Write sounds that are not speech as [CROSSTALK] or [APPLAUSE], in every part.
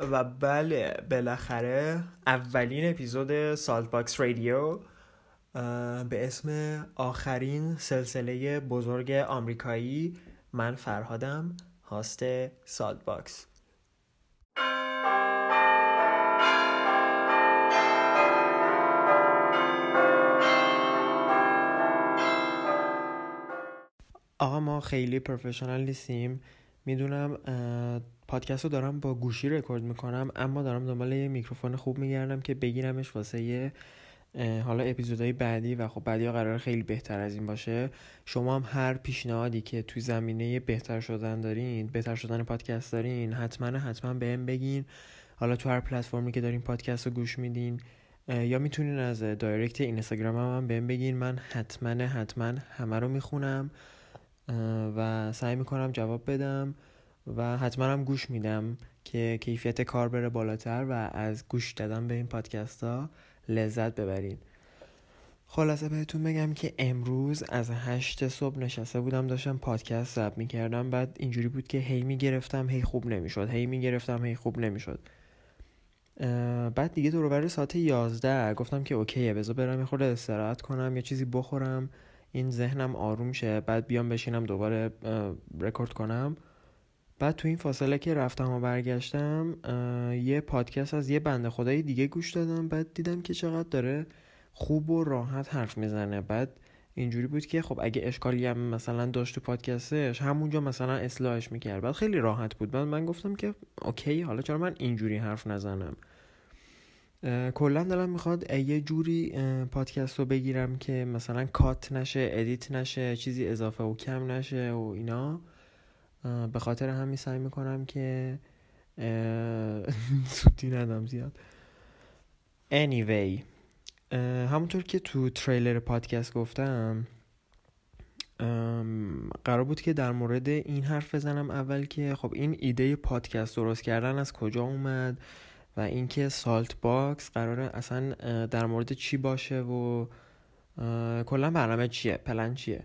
و بله بالاخره اولین اپیزود سالت باکس رادیو به اسم آخرین سلسله بزرگ آمریکایی. من فرهادم host سالت باکس آقا ما خیلی professional نیستیم. می‌دونم پادکست رو دارم با گوشی رکورد می‌کنم اما دارم دنبال یه میکروفون خوب میگردم که بگیرمش واسه یه حالا اپیزودهای بعدی و خب بعدی ها قرار خیلی بهتر از این باشه. شما هم هر پیشنهادی که توی زمینه بهتر شدن دارین بهتر شدن پادکست دارین حتما حتما بهم بگین. حالا تو هر پلتفرمی که دارین پادکست رو گوش میدین یا می‌تونین از دایرکت اینستاگرام هم, هم بهم بگین. من حتما حتما همه رو می‌خونم و سعی می‌کنم جواب بدم. و حتما هم گوش میدم که کیفیت کار بره بالاتر و از گوش دادن به این پادکست ها لذت ببرین. خلاصه بهتون بگم که امروز از هشت صبح نشسته بودم داشتم پادکست ضبط می‌کردم. بعد اینجوری بود که هی می‌گرفتم هی خوب نمی‌شد. هی می‌گرفتم هی خوب نمی‌شد. بعد دیگه دور ساعت یازده گفتم که اوکیه بذار برم یه خورده استراحت کنم یه چیزی بخورم. این ذهنم آروم شه بعد بیام بشینم دوباره رکورد کنم. بعد تو این فاصله که رفتم و برگشتم یه پادکست از یه بنده خدایی دیگه گوش دادم. بعد دیدم که چقدر داره خوب و راحت حرف می‌زنه. بعد اینجوری بود که خب اگه اشکالی هم مثلا داشت تو پادکستش همونجا مثلا اصلاحش می‌کرد. بعد خیلی راحت بود. بعد من گفتم که اوکی حالا چرا من اینجوری حرف نزنم؟ کلا دلم می‌خواد یه جوری پادکست رو بگیرم که مثلا کات نشه edit نشه چیزی اضافه و کم نشه و اینا. به خاطر همین سعی می‌کنم که سوتی [LAUGHS] ندم زیاد. Anyway. همونطور که تو تریلر پادکست گفتم قرار بود که در مورد این حرف بزنم اول که خب این ایده پادکست درست کردن از کجا اومد و اینکه سالت باکس قراره اصلا در مورد چی باشه و کلا برنامه چیه پلن چیه.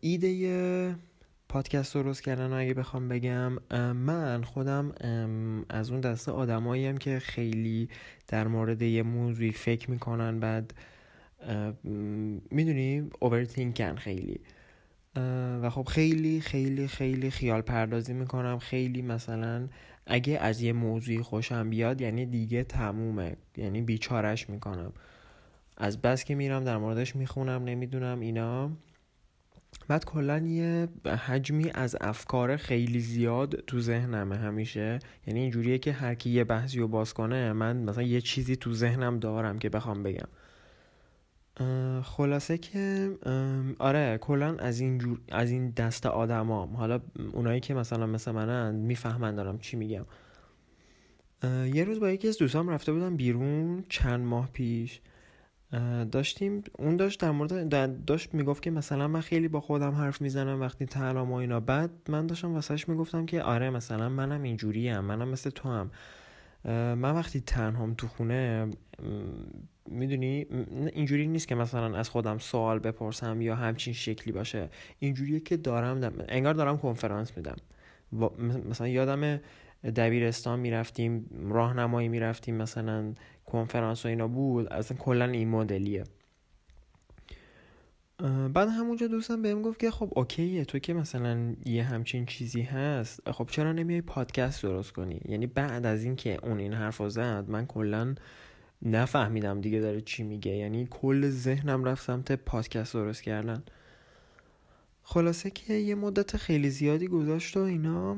ایده پادکست درست کردن اگه بخوام بگم من خودم از اون دسته آدماییم که خیلی در مورد یه موضوعی فکر می‌کنن بعد می‌دونی overthink ان خیلی. و خب خیلی خیلی خیلی خیال پردازی می‌کنم. خیلی مثلا اگه از یه موضوعی خوشم بیاد یعنی دیگه تمومه. یعنی بیچارش می‌کنم. از بس که میرم در موردش می‌خونم نمی‌دونم اینا. بعد کلا یه حجمی از افکار خیلی زیاد تو ذهنمه همیشه. یعنی اینجوریه که هر کی یه بحثی رو باز کنه من مثلا یه چیزی تو ذهنم دارم که بخوام بگم. خلاصه که آره کلا از این جور از این دست آدمام. حالا اونایی که مثلا مثل منن می‌فهمن دارم چی میگم. یه روز با یکی از دوستام رفته بودم بیرون چند ماه پیش. داشتیم اون داشت در مورد داشت می‌گفت که مثلا من خیلی با خودم حرف می‌زنم وقتی تنها و اینا. بعد من داشتم واسهش می‌گفتم که آره مثلا منم اینجوری هم منم مثل تو هم من وقتی تنهام تو خونه می‌دونی اینجوری نیست که مثلا از خودم سوال بپرسم یا همچین شکلی باشه. اینجوریه که دارم انگار دارم کنفرانس میدم. مثلا یادم دبیرستان می‌رفتیم راهنمایی می‌رفتیم مثلا. کنفرانس و اینا بود اصلا کلا این مدلیه. بعد همونجا دوستم بهم گفت که خب اوکیه تو که مثلا یه همچین چیزی هست خب چرا نمیای پادکست درست کنی؟ یعنی بعد از اینکه اون این حرف زد من کلا نفهمیدم دیگه داره چی میگه. یعنی کل ذهنم رفت سمت پادکست درست کردن. خلاصه که یه مدت خیلی زیادی گذاشت و اینا.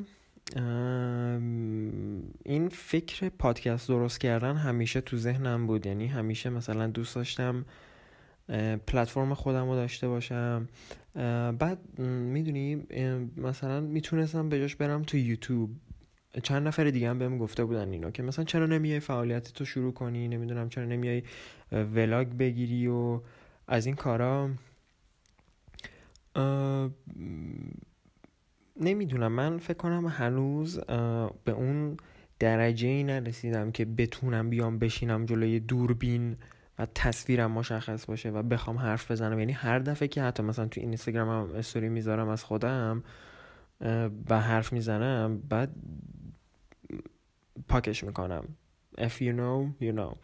این فکر پادکست درست کردن همیشه تو ذهنم بود. یعنی همیشه مثلا دوست داشتم پلتفرم خودم رو داشته باشم. بعد می‌دونی مثلا می‌تونستم به برم تو یوتیوب. چند نفر دیگه هم بهم گفته بودن اینو که مثلا چرا نمیای فعالیت تو شروع کنی؟ نمی‌دونم چرا نمیای ولاگ بگیری و از این کارا. نمی‌دونم من فکر کنم هنوز به اون درجه ای نرسیدم که بتونم بیام بشینم جلوی دوربین و تصویرم مشخص باشه و بخوام حرف بزنم. یعنی هر دفعه که حتی مثلا تو اینستاگرام هم استوری می‌ذارم از خودم و حرف می‌زنم بعد پاکش می‌کنم. If you know you know.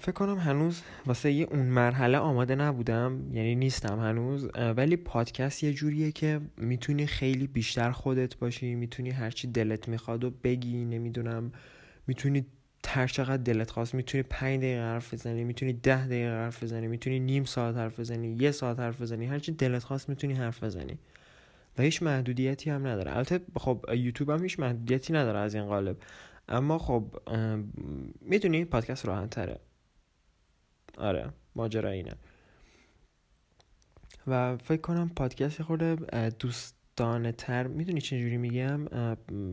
فکر کنم هنوز واسه یه اون مرحله آماده نبودم یعنی نیستم هنوز. ولی پادکست یه جوریه که می‌تونی خیلی بیشتر خودت باشی می‌تونی هرچی دلت می‌خواد و بگی نمی‌دونم. می‌تونی هر چقدر دلت خواست می‌تونی پنج دقیقه حرف بزنی می‌تونی ده دقیقه حرف بزنی می‌تونی نیم ساعت حرف بزنی یه ساعت حرف بزنی هرچی دلت خواست می‌تونی حرف بزنی. و هیچ محدودیتی هم نداره. البته خب یوتیوب هم هیچ محدودیتی نداره از این قالب. اما خب می‌دونی پادکست راحت تره آره ماجرا اینه. و فکر کنم پادکست خورده دوستانه تر می‌دونی چجوری میگم؟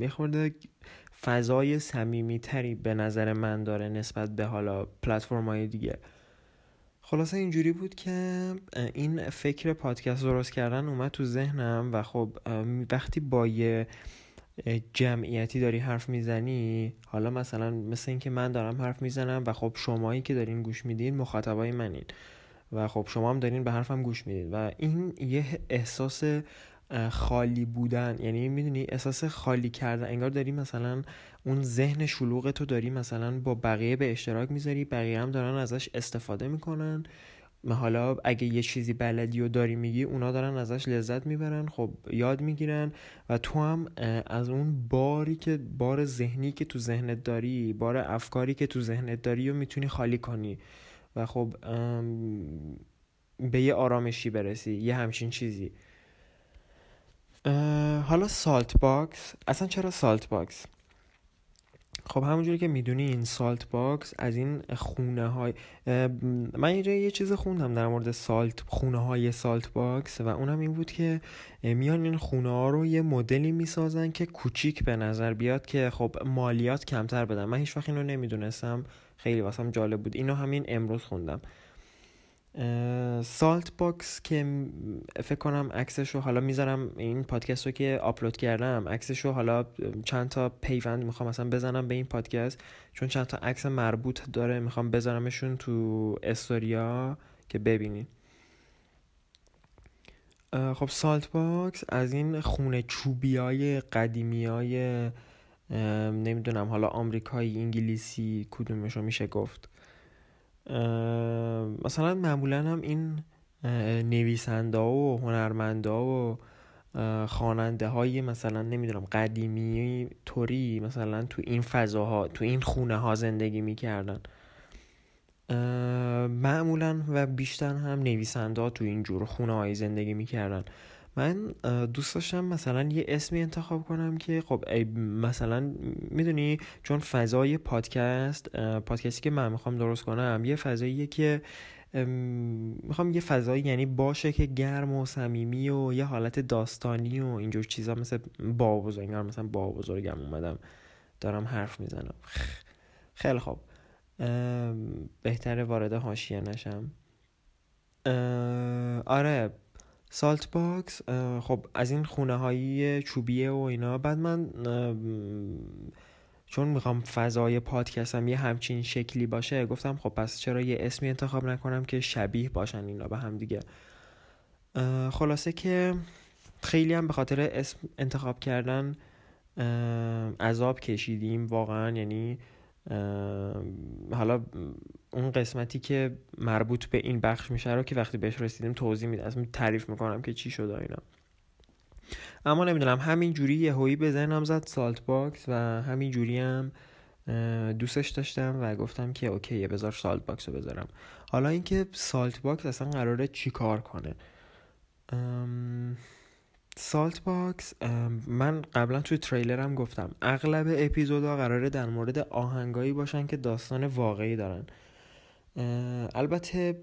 یه خورده فضای سمیمی تری به نظر من داره نسبت به حالا پلتفرم های دیگه. خلاصه اینجوری بود که این فکر پادکست درست کردن اومد تو ذهنم و خب وقتی با یه جمعیتی داری حرف می‌زنی؟ حالا مثلا مثل اینکه من دارم حرف می‌زنم و خب شمایی که دارین گوش میدین مخاطبای منین. و خب شما هم دارین به حرفم گوش میدین. و این یه احساس خالی بودن. یعنی می‌دونی احساس خالی کردن. انگار داری مثلا اون ذهن شلوغ تو داری مثلا با بقیه به اشتراک می‌ذاری. بقیه هم دارن ازش استفاده می‌کنن. حالا اگه یه چیزی بلدی و داری میگی اونا دارن ازش لذت می‌برن خب یاد می‌گیرن و تو هم از اون باری که بار ذهنی که تو ذهنت داری بار افکاری که تو ذهنت داری و می‌تونی خالی کنی. و خب به یه آرامشی برسی یه همچین چیزی. حالا سالت باکس اصلا چرا سالت باکس؟ خب همونجوری که می‌دونی این سالت باکس از این خونه های من یه یه چیز خوندم در مورد salt خونه های saltbox و اونم این بود که میان این خونه ها رو یه مدلی می‌سازن که کوچیک به نظر بیاد که خب مالیات کمتر بدن. من هیچ وقت اینو نمی‌دونستم. خیلی واسم جالب بود. اینو همین امروز خوندم. saltbox که فکر کنم عکسش رو حالا می‌ذارم این پادکست رو که آپلود کردم عکسش رو حالا چند تا پیوند می‌خوام مثلا بزنم به این پادکست چون چند تا عکس مربوط داره می‌خوام بذارمشون تو استوریا که ببینین. خب saltbox از این خونه چوبی های قدیمی های نمی‌دونم حالا آمریکایی انگلیسی کدومش رو میشه گفت. مثلا معمولا هم این نویسنده و هنرمنده و خواننده های مثلا نمی‌دونم قدیمی طوری مثلا تو این فضاها تو این خونه ها زندگی می‌کردن. معمولا و بیشتر هم نویسنده ها تو این جور خونه های زندگی می‌کردن. من دوست داشتم مثلا یه اسمی انتخاب کنم که خب مثلا می‌دونی چون فضای پادکست پادکستی که من می‌خوام درست کنم یه فضاییه که می‌خوام یه فضایی یعنی باشه که گرم و صمیمی و یه حالت داستانی و اینجور چیزا مثل با بزرگم مثلا با بزرگم اومدم دارم حرف می‌زنم. خیلی خوب. بهتره وارد حاشیه نشم. آره. سالت باکس خب از این خونه هایی چوبیه و اینا. بعد من چون می‌خوام فضای پادکستم یه همچین شکلی باشه گفتم خب پس چرا یه اسمی انتخاب نکنم که شبیه باشن اینا به هم دیگه؟ خلاصه که خیلی هم به خاطر اسم انتخاب کردن عذاب کشیدیم واقعا. یعنی حالا اون قسمتی که مربوط به این بخش میشه رو که وقتی بهش رسیدیم توضیح میده از تعریف می‌کنم که چی شده اینا. اما نمی‌دونم همین جوری یه هویی به ذهنم زد saltbox و همین جوری هم دوستش داشتم و گفتم که okay بذار saltbox رو بذارم. حالا اینکه saltbox اصلا قراره چی کار کنه؟ saltbox من قبلا توی تریلرم گفتم اغلب اپیزودها قراره در مورد آهنگایی باشن که داستان واقعی دارن. البته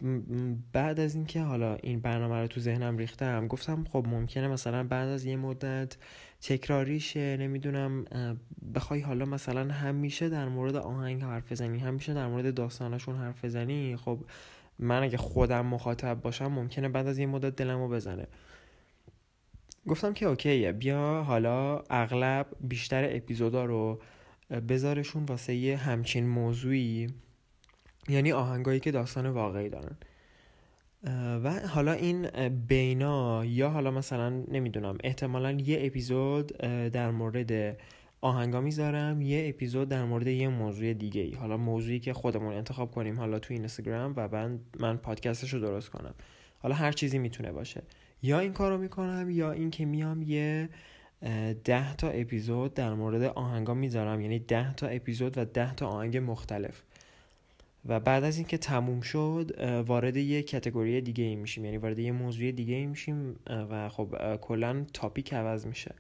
بعد از اینکه حالا این برنامه رو تو ذهنم ریختم گفتم خب ممکنه مثلا بعد از یه مدت تکراری شه نمی‌دونم بخوای حالا مثلا همیشه در مورد آهنگ حرف بزنی همیشه در مورد داستانشون حرف بزنی خب من اگه خودم مخاطب باشم ممکنه بعد از یه مدت دلمو بزنه. گفتم که اوکیه بیا حالا اغلب بیشتر اپیزودا رو بذارشون واسه یه همچین موضوعی. یعنی آهنگایی که داستان واقعی دارن. و حالا این بینا یا حالا مثلا نمی‌دونم احتمالا یه اپیزود در مورد آهنگا می‌ذارم یه اپیزود در مورد یه موضوع دیگه ای حالا موضوعی که خودمون انتخاب کنیم حالا تو اینستاگرام و من من پادکستش رو درست کنم. حالا هر چیزی می‌تونه باشه. یا این کارو می‌کنم یا این که میام یه ده تا اپیزود در مورد آهنگا می‌ذارم. یعنی ده تا اپیزود و ده تا آهنگ مختلف. و بعد از اینکه تموم شد وارد یه کتگوری دیگه ای میشیم. یعنی وارد یه موضوع دیگه ای میشیم و خب کلا تاپیک عوض میشه.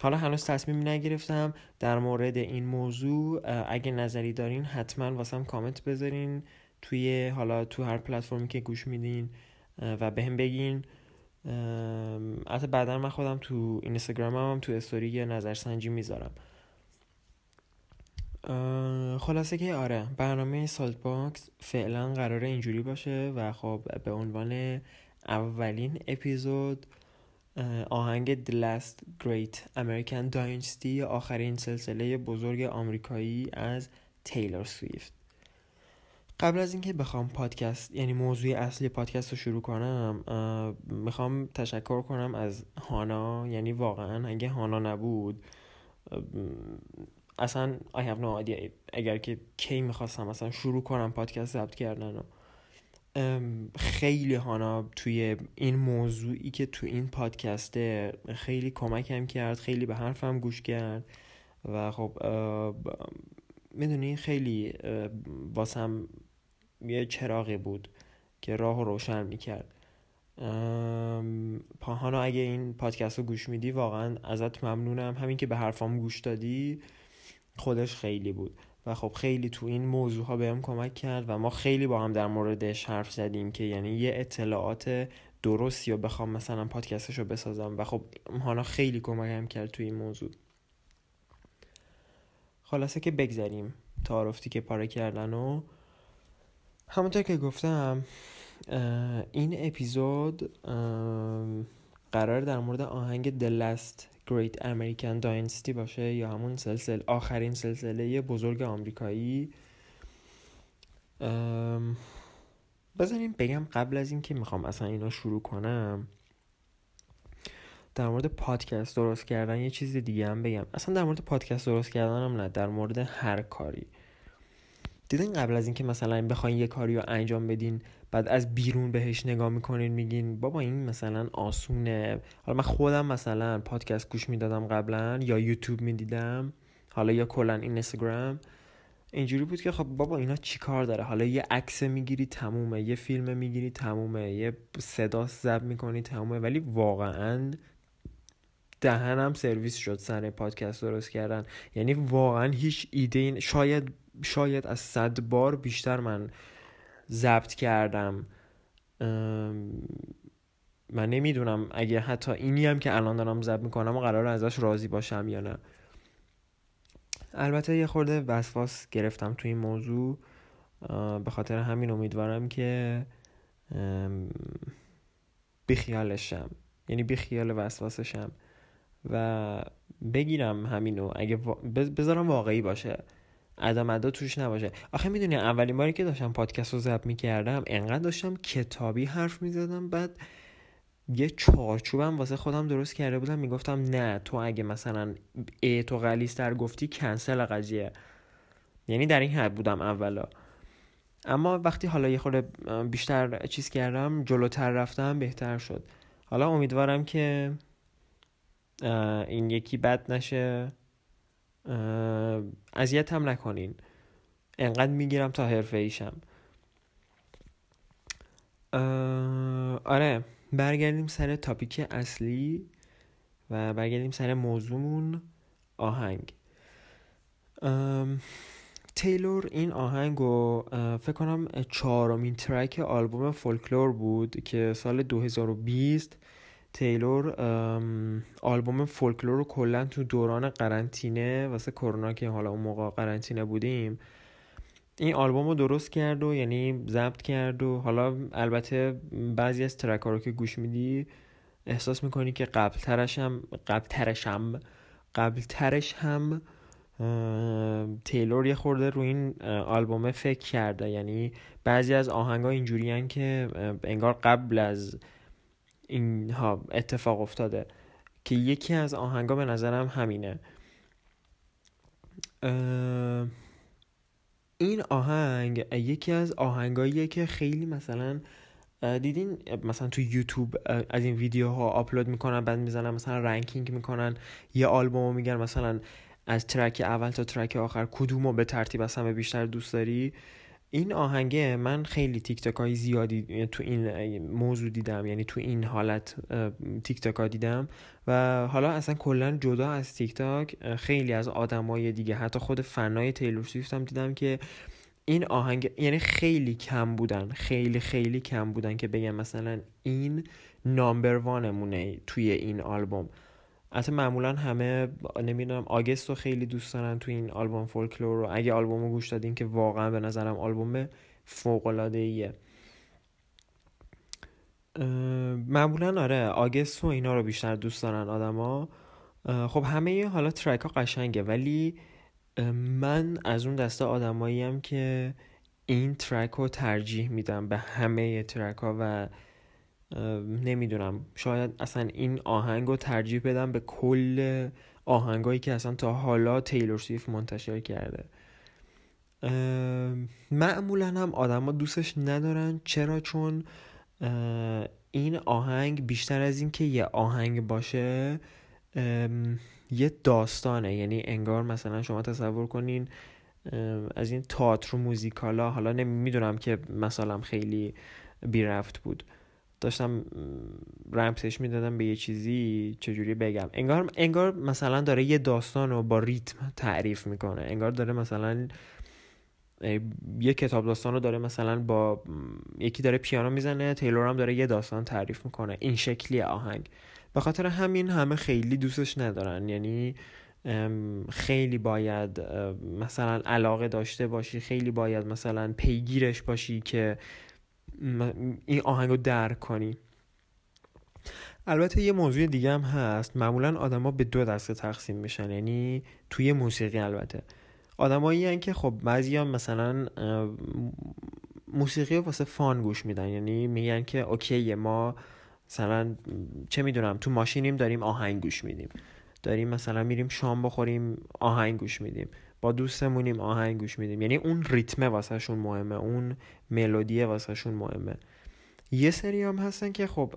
حالا هنوز تصمیم نگرفتم در مورد این موضوع. اگه نظری دارین حتما واسم کامنت بذارین توی حالا تو هر پلتفرمی که گوش میدین و بهم بگین. حتی بعدا من خودم تو اینستاگرام هم تو استوری یه نظرسنجی می‌ذارم. خلاصه که آره برنامه saltbox فعلا قراره اینجوری باشه و خب به عنوان اولین اپیزود آهنگ The Last Great American Dynasty آخرین سلسله بزرگ آمریکایی از تیلور سویفت. قبل از اینکه بخوام پادکست یعنی موضوع اصلی پادکست رو شروع کنم می‌خوام تشکر کنم از هانا. یعنی واقعا اگه هانا نبود اصلا I have no idea. اگر که کی می‌خواستم اصلا شروع کنم پادکست ضبط کردن و خیلی هانا توی این موضوعی که تو این پادکسته خیلی کمکم کرد خیلی به حرفم گوش کرد و خب می‌دونی خیلی واسم یه چراغی بود که راه روشن می‌کرد. پاهانا اگه این پادکست رو گوش میدی واقعا ازت ممنونم. همین که به حرفام گوش دادی خودش خیلی بود. و خب خیلی تو این موضوع ها بهم کمک کرد و ما خیلی با هم در موردش حرف زدیم که یعنی یه اطلاعات درستی رو بخوام مثلا پادکستش رو بسازم. و خب حالا خیلی کمکم کرد تو این موضوع. خلاصه که بگذریم تعارفتی که پاره کردن و همونطور که گفتم این اپیزود قرار در مورد آهنگ The Last Great American Dynasty باشه یا همون سلسله آخرین سلسله بزرگ آمریکایی. بذاریم بگم قبل از اینکه می‌خوام اصلا اینا شروع کنم در مورد پادکست درست کردن یه چیز دیگه هم بگم. اصلا در مورد پادکست درست کردن هم نه در مورد هر کاری. دیدین قبل از اینکه مثلا بخواین یه کاری رو انجام بدین بعد از بیرون بهش نگاه می‌کنین میگین بابا این مثلا آسونه. حالا من خودم مثلا پادکست گوش می‌دادم قبلا یا یوتیوب می‌دیدم حالا یا کلا اینستاگرام. اینجوری بود که خب بابا اینا چی کار داره؟ حالا یه عکس می‌گیری تمومه. یه فیلم می‌گیری تمومه. یه صدا زب می‌کنی تمومه. ولی واقعا دهنم سرویس شد سر پادکست درست کردن. یعنی واقعا هیچ ایده شاید شاید از صد بار بیشتر من ضبط کردم. من نمی‌دونم اگه حتی اینی هم که الان دارم ضبط می‌کنم و قرار ازش راضی باشم یا نه. البته یه خورده وسواس گرفتم تو این موضوع. به خاطر همین امیدوارم که بیخیالشم. یعنی بیخیال وسواسشم. و بگیرم همینو. اگه بذارم واقعی باشه. ادم ادا توش نباشه. آخه می‌دونی اولین باری که داشتم پادکست رو ضبط می‌کردم انقدر داشتم کتابی حرف می‌زدم بعد یه چارچوبم واسه خودم درست کرده بودم می‌گفتم نه تو اگه مثلا ای تو غلیستر گفتی کنسل قضیه. یعنی در این حد بودم اولا. اما وقتی حالا یه خورده بیشتر چیز کردم جلوتر رفتم بهتر شد. حالا امیدوارم که این یکی بد نشه. اذیت هم نکنین. انقدر می‌گیرم تا حرفه ایشم. آره برگردیم سر تاپیک اصلی و برگردیم سر موضوعمون. آهنگ. تیلور این آهنگ رو فکر کنم چهارمین ترک آلبوم فولکلور بود که سال 2020 تیلور آلبوم فولکلور رو کلا تو دوران قرنطینه واسه کرونا که حالا اون موقع قرنطینه بودیم این آلبوم رو درست کرد و یعنی ضبط کرد و حالا البته بعضی از ترک رو که گوش میدی احساس می‌کنی که قبل ترش هم قبل ترش هم قبل ترش هم تیلور یه خورده رو این آلبوم فکر کرده. یعنی بعضی از آهنگا اینجوری که انگار قبل از اینها اتفاق افتاده که یکی از آهنگا به نظرم همینه. این آهنگ یکی از آهنگاییه که خیلی مثلا دیدین؟ مثلا تو یوتیوب از این ویدیوها آپلود می‌کنن بعد می‌زنن مثلا ranking می‌کنن یه آلبوم میگن مثلا از track اول تا track آخر کدومو به ترتیب از همه بیشتر دوست داری؟ این آهنگه من خیلی تیک تاک های زیادی تو این موضوع دیدم یعنی تو این حالت تیک تاک ها دیدم و حالا اصلا کلا جدا از تیک تاک خیلی از آدمای دیگه حتی خود فنای تیلور سویفت هم دیدم که این آهنگ یعنی خیلی کم بودن خیلی خیلی کم بودن که بگم مثلا این نامبر وانمونه توی این آلبوم. حتی معمولا همه نمی‌دونم آگست رو خیلی دوست دارن تو این آلبوم فولکلور رو. اگه آلبوم رو گوش دادین که واقعا به نظرم آلبوم فوق العاده ایه معمولا آره آگست و اینا رو بیشتر دوست دارن آدما. خب همه حالا ترک ها قشنگه ولی من از اون دسته آدمایی که این ترک رو ترجیح میدم به همه ترک ها و نمی‌دونم. شاید اصلا این آهنگ رو ترجیح بدم به کل آهنگایی که اصلا تا حالا تیلور سویف منتشر کرده. معمولا هم آدما دوستش ندارن. چرا؟ چون این آهنگ بیشتر از این که یه آهنگ باشه یه داستانه. یعنی انگار مثلا شما تصور کنین از این تئاتر موزیکالا حالا نمی‌دونم که مثلا خیلی بی رفت بود. داشتم رمپسش می‌دادم به یه چیزی چجوری بگم. انگار انگار مثلا داره یه داستان رو با ریتم تعریف می‌کنه. انگار داره مثلا یه کتاب داستان رو داره مثلا با یکی داره پیانو می‌زنه تیلور هم داره یه داستان تعریف می‌کنه. این شکلی آهنگ. به خاطر همین همه خیلی دوستش ندارن. یعنی خیلی باید مثلا علاقه داشته باشی خیلی باید مثلا پیگیرش باشی که این آهنگ رو درک کنی. البته یه موضوع دیگه هم هست. معمولا آدما به دو دسته تقسیم میشن. یعنی توی موسیقی البته. آدمایی که خب بعضی مثلا موسیقی رو واسه فان گوش میدن. یعنی میگن که اوکی ما مثلا چه می‌دونم تو ماشینیم داریم آهنگ گوش میدیم. داریم مثلا میریم شام بخوریم آهنگ گوش میدیم. با دوستمونیم آهنگ گوش میدیم. یعنی اون ریتمه واسهشون مهمه اون ملودیه واسهشون مهمه. یه سری هم هستن که خب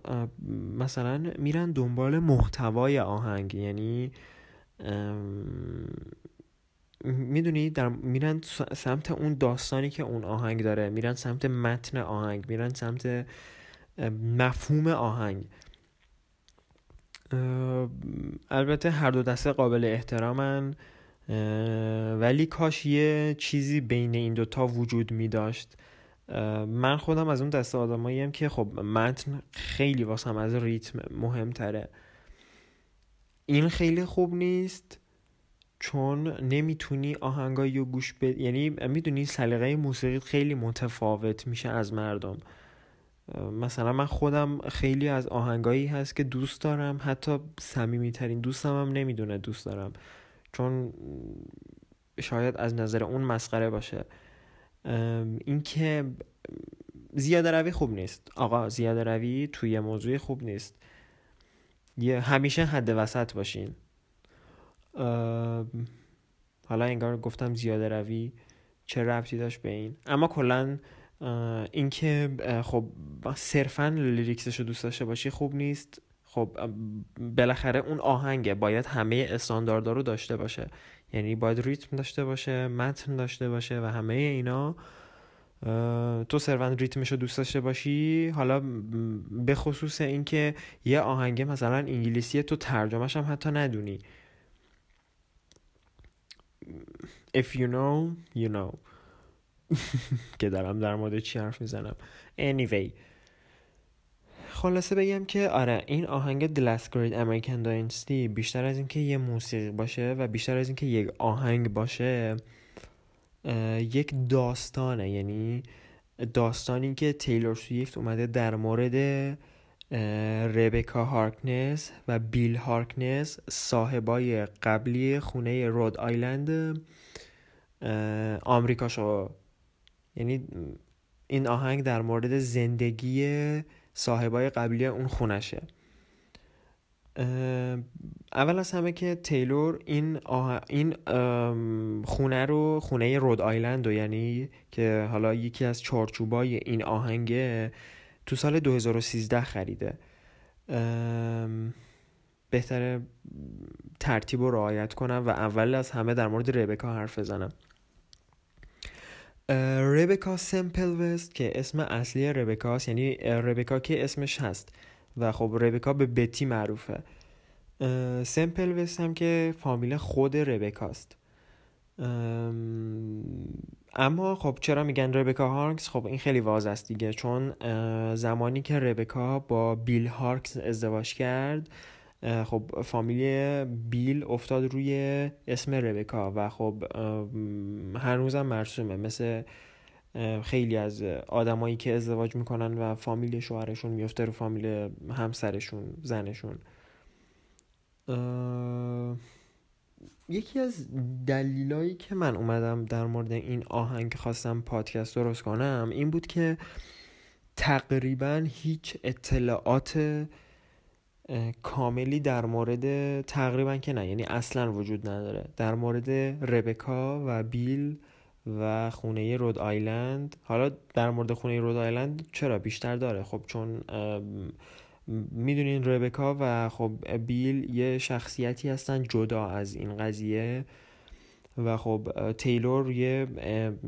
مثلا میرن دنبال محتوای آهنگ. یعنی می‌دونی در میرن سمت اون داستانی که اون آهنگ داره. میرن سمت متن آهنگ. میرن سمت مفهوم آهنگ. البته هر دو دسته قابل احترامن. ولی کاش یه چیزی بین این دوتا وجود می داشت. من خودم از اون دسته آدمایی که خب متن خیلی واسم از ریتم مهمتره. این خیلی خوب نیست چون نمی‌تونی آهنگایی رو گوش بد یعنی می‌دونی سلیقه موسیقی خیلی متفاوت میشه از مردم. مثلا من خودم خیلی از آهنگایی هست که دوست دارم. حتی صمیمیترین دوستم هم نمی‌دونه دوست دارم. چون شاید از نظر اون مسخره باشه. اینکه زیاده روی خوب نیست. آقا زیاده روی توی موضوع خوب نیست. یه همیشه حد وسط باشین. حالا انگار گفتم زیاده روی چه ربطی داشت به این. اما کلا اینکه خب صرفا لیریکسش رو دوست داشته باشی خوب نیست. خب بالاخره اون آهنگه. باید همه استانداردها رو داشته باشه. یعنی باید ریتم داشته باشه متن داشته باشه و همه اینا. تو سرون ریتمش رو دوست داشته باشی. حالا به خصوص اینکه یه آهنگه مثلا انگلیسی تو ترجمهش هم حتی ندونی. If you know you know. [LAUGHS] که دارم در مورد چی حرف می‌زنم. Anyway. خلاصه بگم که آره این آهنگ The Last Great American Dynasty بیشتر از اینکه یه موسیقی باشه و بیشتر از اینکه یک آهنگ باشه یک داستانه. یعنی داستانی که تیلور سویفت اومده در مورد ربکا هارکنس و بیل هارکنس صاحبای قبلی خونه رود آیلند آمریکا شو یعنی این آهنگ در مورد زندگی صاحبای قبلی اون خونشه. اول از همه که تیلور این, این خونه رو خونه رود آیلند و یعنی که حالا یکی از چارچوبای این آهنگه تو سال 2013 خریده. بهتره ترتیب رو رعایت کنم و اول از همه در مورد ربکا حرف بزنم. ربکا سمپل وست که اسم اصلی ربکاست یعنی ربکا که اسمش هست. و خب ربکا به بتی معروفه. سمپل وست هم که فامیل خود ربکاست اما خب چرا میگن ربکا هارکس خب این خیلی واضح است دیگه چون زمانی که ربکا با بیل هارکس ازدواج کرد خب فامیلی بیل افتاد روی اسم ربکا و خب هنوزم مرسومه. مثل خیلی از آدمایی که ازدواج می‌کنن و فامیل شوهرشون میفته رو فامیل همسرشون زنشون. یکی از دلیلایی که من اومدم در مورد این آهنگ خواستم پادکست درست کنم این بود که تقریبا هیچ اطلاعات کاملی در مورد تقریبا که نه یعنی اصلا وجود نداره. در مورد ربکا و بیل و خونه رود آیلند. حالا در مورد خونه رود آیلند چرا بیشتر داره؟ خب چون می‌دونین ربکا و خب بیل یه شخصیتی هستن جدا از این قضیه. و خب تیلور یه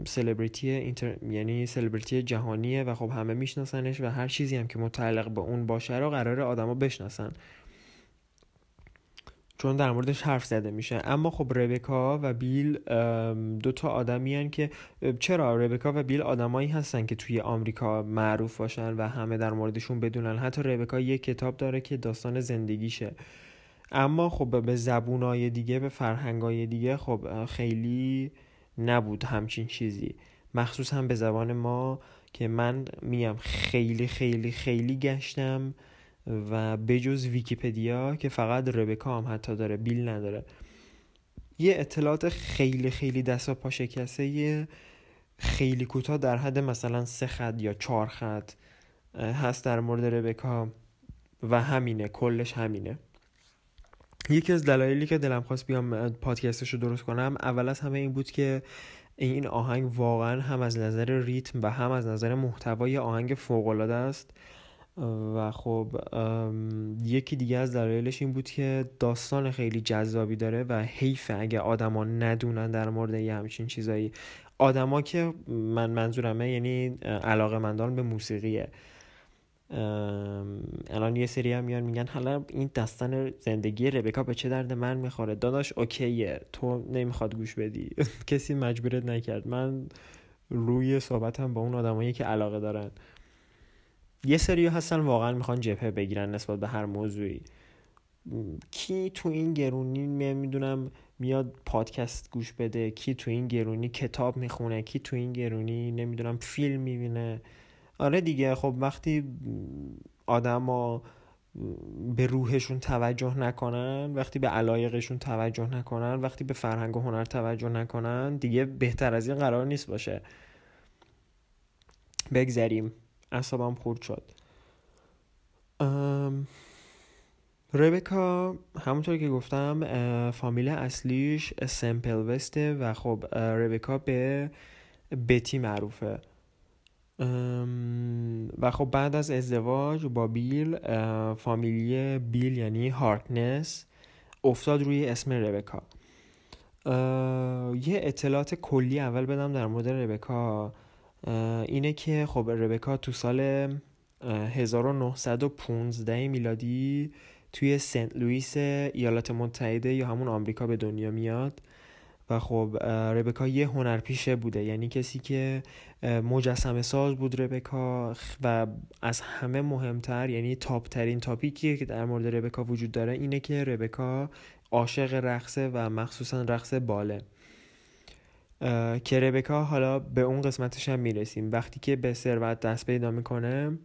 سلبریتی اینتر... یعنی سلبریتی جهانیه و خب همه میشناسنش و هر چیزی هم که متعلق به اون باشه رو قرار آدما بشناسن. چون در موردش حرف زده میشه. اما خب ربکا و بیل دو تا آدمی هن که چرا ربکا و بیل آدمایی هستن که توی آمریکا معروف باشن و همه در موردشون بدونن؟ حتی ربکا یه کتاب داره که داستان زندگیشه. اما خب به زبونای دیگه به فرهنگای دیگه خب خیلی نبود همچین چیزی. مخصوص هم به زبان ما که من میم خیلی خیلی خیلی گشتم و بجز ویکیپدیا که فقط ربکا هم حتی داره بیل نداره. یه اطلاعات خیلی خیلی دست و پا شکسته خیلی کوتاه در حد مثلا سه خط یا چهار خط هست در مورد ربکا و همینه کلش همینه. یکی از دلایلی که دلم خواست بیام پادکستش رو درست کنم اول از همه این بود که این آهنگ واقعا هم از نظر ریتم و هم از نظر محتوای آهنگ فوقالعاده است. و خب یکی دیگه از دلایلش این بود که داستان خیلی جذابی داره و حیفه اگه آدما ندونن در مورد یه همچین چیزایی. آدما که من منظورمه یعنی علاقه مندان به موسیقیه. الان یه سری هم میان میگن حالا این داستان زندگی ربکا به چه درد من می‌خوره؟ داداش اوکیه. تو نمی‌خواد گوش بدی. [LAUGHS] کسی مجبورت نکرد. من روی صحبتم با اون آدمایی که علاقه دارن. یه سری هستن واقعا می‌خوان جبهه بگیرن نسبت به هر موضوعی. کی تو این گرونی می‌دونم میاد پادکست گوش بده کی تو این گرونی کتاب می‌خونه کی تو این گرونی نمی‌دونم فیلم می‌بینه. آره دیگه خب وقتی آدم به روحشون توجه نکنن وقتی به علایقشون توجه نکنن وقتی به فرهنگ و هنر توجه نکنن دیگه بهتر از این قرار نیست باشه. بگذریم. اصابم خورد شد. ربکا همونطور که گفتم فامیل اصلیش سمپل وسته و خب ربکا به بتی معروفه. و خب بعد از ازدواج با بیل فامیلی بیل یعنی هارکنس افتاد روی اسم ربکا. یه اطلاعات کلی اول بدم در مورد ربکا. اینه که خب ربکا تو سال 1915 میلادی توی سنت لوئیس ایالات متحده یا همون آمریکا به دنیا میاد. و خب ربکا یه هنرپیشه بوده. یعنی کسی که مجسمه ساز بود ربکا و از همه مهمتر یعنی تاپ ترین تاپیکی که در مورد ربکا وجود داره اینه که ربکا عاشق رقصه و مخصوصا رقص باله. که ربکا حالا به اون قسمتش هم می‌رسیم. وقتی که به ثروت دست پیدا می‌کنه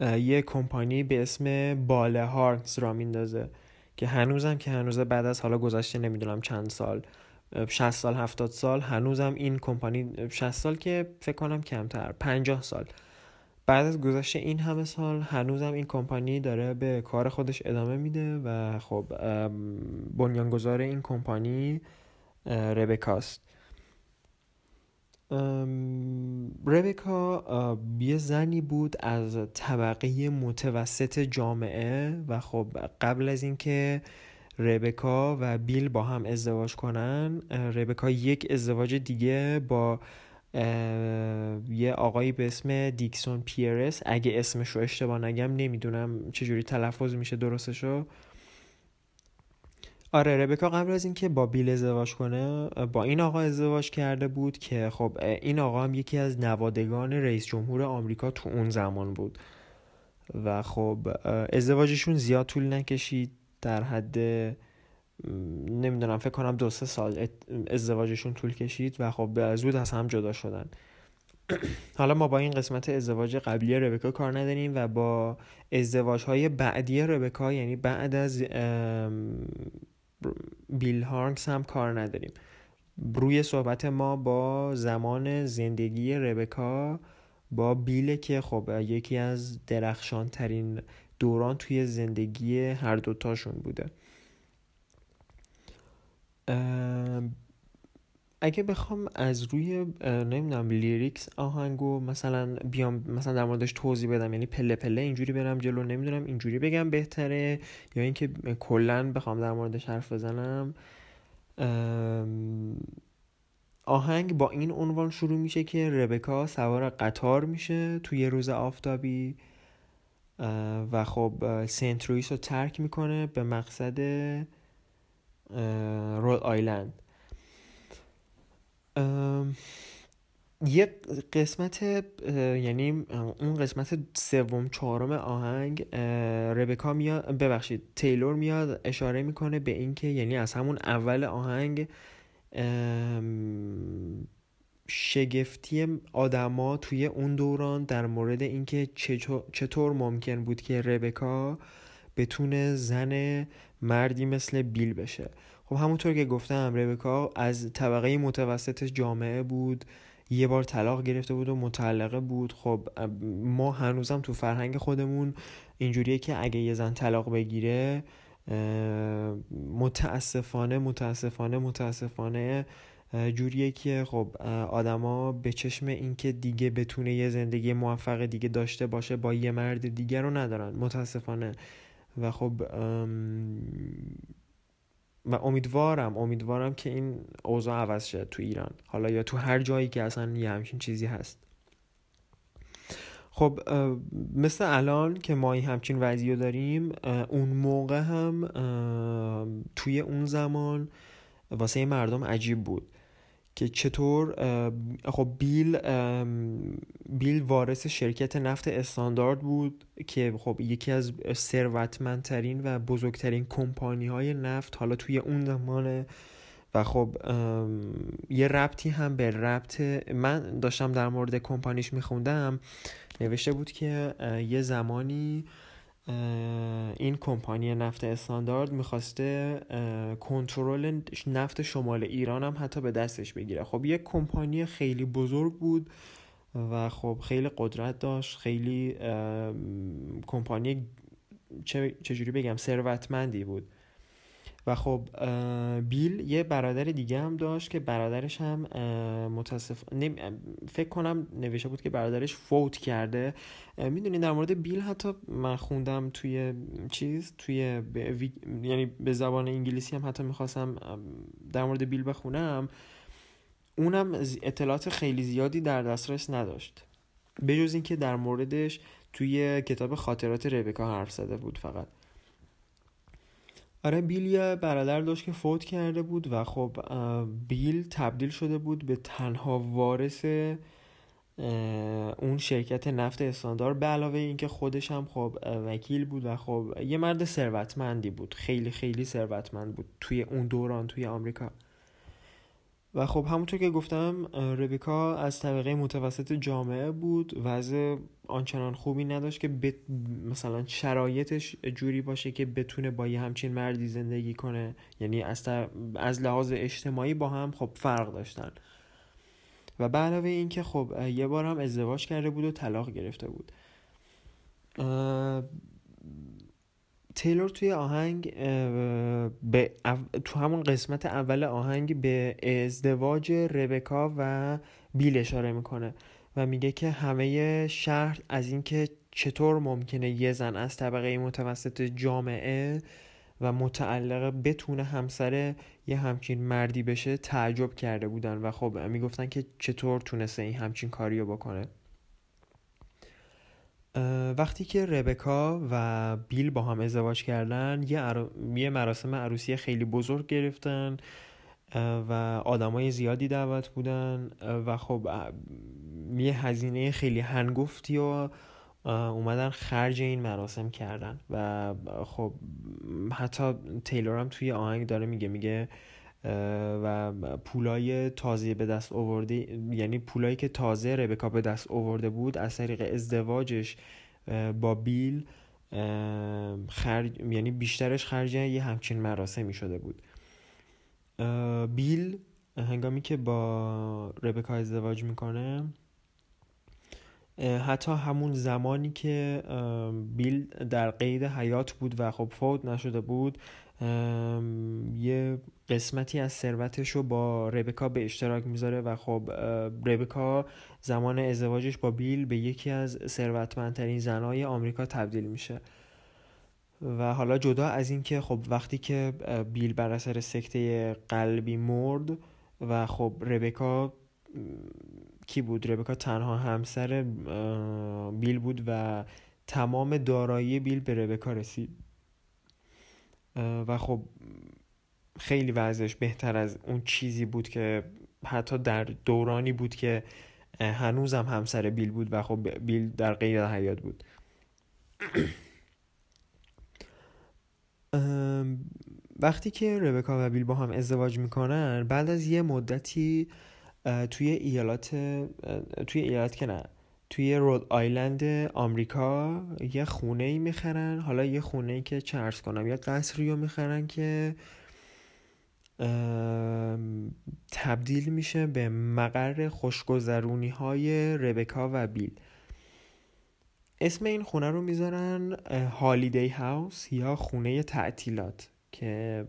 یه کمپانی به اسم باله هارتس را میندازه. که هنوزم که هنوز بعد از حالا گذشته نمی‌دونم چند سال 60 سال 70 سال هنوزم این کمپانی 60 سال که فکر کنم کمتر 50 سال. بعد از گذشته این همه سال هنوزم این کمپانی داره به کار خودش ادامه میده و خب بنیانگذار این کمپانی ربکاست. ربکا یه زنی بود از طبقه متوسط جامعه و خب قبل از اینکه ربکا و بیل با هم ازدواج کنن ربکا یک ازدواج دیگه با یه آقایی به اسم دیکسون پیرس. اگه اسمش رو اشتباه نگم نمی‌دونم چجوری تلفظ میشه درستشو. آره ربکا قبل از اینکه با بیل ازدواج کنه با این آقا ازدواج کرده بود که خب این آقا هم یکی از نوادگان رئیس جمهور آمریکا تو اون زمان بود. و خب ازدواجشون زیاد طول نکشید در حد نمی‌دونم فکر کنم دو سه سال ازدواجشون طول کشید و خب زود از هم جدا شدن. [CLEARS THROAT] حالا ما با این قسمت ازدواج قبلی ربکا کار نداریم و با ازدواج های بعدی ربکا یعنی بعد از بیل هارنگس هم کار نداریم. روی صحبت ما با زمان زندگی ربکا با بیل که خب یکی از درخشان ترین دوران توی زندگی هر دوتاشون بوده. اگه بخوام از روی نمی‌دونم لیریکس آهنگو مثلا بیام مثلا در موردش توضیح بدم یعنی پله پله اینجوری برم جلو نمی‌دونم اینجوری بگم بهتره یا اینکه کلا بخوام در موردش حرف بزنم. آهنگ با این عنوان شروع میشه که ربکا سوار قطار میشه توی روز آفتابی. و خب سنت رویس رو ترک می‌کنه به مقصد رود آیلند. یه قسمت یعنی اون قسمت سوم چهارم آهنگ ربکا میاد ببخشید تیلور میاد اشاره می‌کنه به اینکه یعنی از همون اول آهنگ شگفتی آدما توی اون دوران در مورد اینکه چطور ممکن بود که ربکا بتونه زن مردی مثل بیل بشه. خب همونطور که گفتم ربکا از طبقه متوسط جامعه بود یه بار طلاق گرفته بود و متعلقه بود. خب ما هنوزم تو فرهنگ خودمون اینجوریه که اگه یه زن طلاق بگیره متاسفانه متاسفانه متاسفانه جوریه که خب آدما به چشم اینکه دیگه بتونه یه زندگی موفق دیگه داشته باشه با یه مرد دیگه رو ندارن. متاسفانه. و خب و امیدوارم امیدوارم که این اوضاع عوض شد تو ایران. حالا یا تو هر جایی که اصلا یه همچین چیزی هست. خب مثل الان که ما این همچین وضعی داریم اون موقع هم توی اون زمان واسه مردم عجیب بود. که چطور خب بیل بیل وارث شرکت نفت استاندارد بود که خب یکی از ثروتمندترین و بزرگترین کمپانی های نفت حالا توی اون زمانه و خب یه ربطی هم به ربط من داشتم در مورد کمپانیش میخوندم نوشته بود که یه زمانی این کمپانی نفت استاندارد می‌خواسته کنترل نفت شمال ایران هم حتی به دستش بگیره. خب یک کمپانی خیلی بزرگ بود و خب خیلی قدرت داشت خیلی کمپانی چجوری بگم ثروتمندی بود. و خب بیل یه برادر دیگه هم داشت که برادرش هم متاسف فکر کنم نوشته بود که برادرش فوت کرده. می‌دونی در مورد بیل حتی من خوندم توی چیز توی یعنی به زبان انگلیسی هم حتی می‌خواستم در مورد بیل بخونم. اونم اطلاعات خیلی زیادی در دسترس نداشت. بجز اینکه در موردش توی کتاب خاطرات ربکا حرف زده بود فقط. آره بیل یه برادر داشت که فوت کرده بود و خب بیل تبدیل شده بود به تنها وارث اون شرکت نفت استاندار. به علاوه اینکه خودش هم خب وکیل بود و خب یه مرد ثروتمندی بود. خیلی خیلی ثروتمند بود توی اون دوران توی آمریکا. و خب همونطور که گفتم ربیکا از طبقه متوسط جامعه بود وضع آنچنان خوبی نداشت که مثلا شرایطش جوری باشه که بتونه با یه همچین مردی زندگی کنه. یعنی از, از لحاظ اجتماعی با هم خب فرق داشتن. و به علاوه این که خب یه بار هم ازدواج کرده بود و طلاق گرفته بود. تیلور توی آهنگ به تو همون قسمت اول آهنگ به ازدواج ربکا و بیل اشاره می‌کنه و میگه که همه شهر از اینکه چطور ممکنه یه زن از طبقه متوسط جامعه و متعلقه بتونه همسر یه همچین مردی بشه تعجب کرده بودن و خب می‌گفتن که چطور تونسته این همچین کاری رو بکنه. وقتی که ربکا و بیل با هم ازدواج کردن یه, یه مراسم عروسی خیلی بزرگ گرفتن و آدمای زیادی دعوت بودن و خب یه هزینه خیلی هنگفتی و اومدن خرج این مراسم کردن. و خب حتی تیلور هم توی آهنگ داره میگه میگه و پولای تازه به دست آورده یعنی پولایی که تازه ربکا به دست آورده بود از طریق ازدواجش با بیل خرج یعنی بیشترش خرج یه همچین مراسمی شده بود. بیل هنگامی که با ربکا ازدواج می‌کنه حتی همون زمانی که بیل در قید حیات بود و خب فوت نشده بود یه قسمتی از ثروتش رو با ربکا به اشتراک می‌ذاره و خب ربکا زمان ازدواجش با بیل به یکی از ثروتمندترین زنهای آمریکا تبدیل میشه. و حالا جدا از اینکه خب وقتی که بیل بر اثر سکته قلبی مرد و خب ربکا کی بود؟ ربکا تنها همسر بیل بود و تمام دارایی بیل به ربکا رسید. و خب خیلی وضعش بهتر از اون چیزی بود که حتی در دورانی بود که هنوزم همسر بیل بود و خب بیل در قید حیات بود. وقتی که ربکا و بیل با هم ازدواج می‌کنن بعد از یه مدتی توی ایالات توی ایالات که نه توی رود آیلند آمریکا یه خونه ای می‌خرن. حالا یه خونه ای که چرس کنم یه قصری رو می‌خرن که تبدیل میشه به مقر خوشگذرونی های ربکا و بیل. اسم این خونه رو می‌ذارن هالیدی هاوس یا خونه تعطیلات که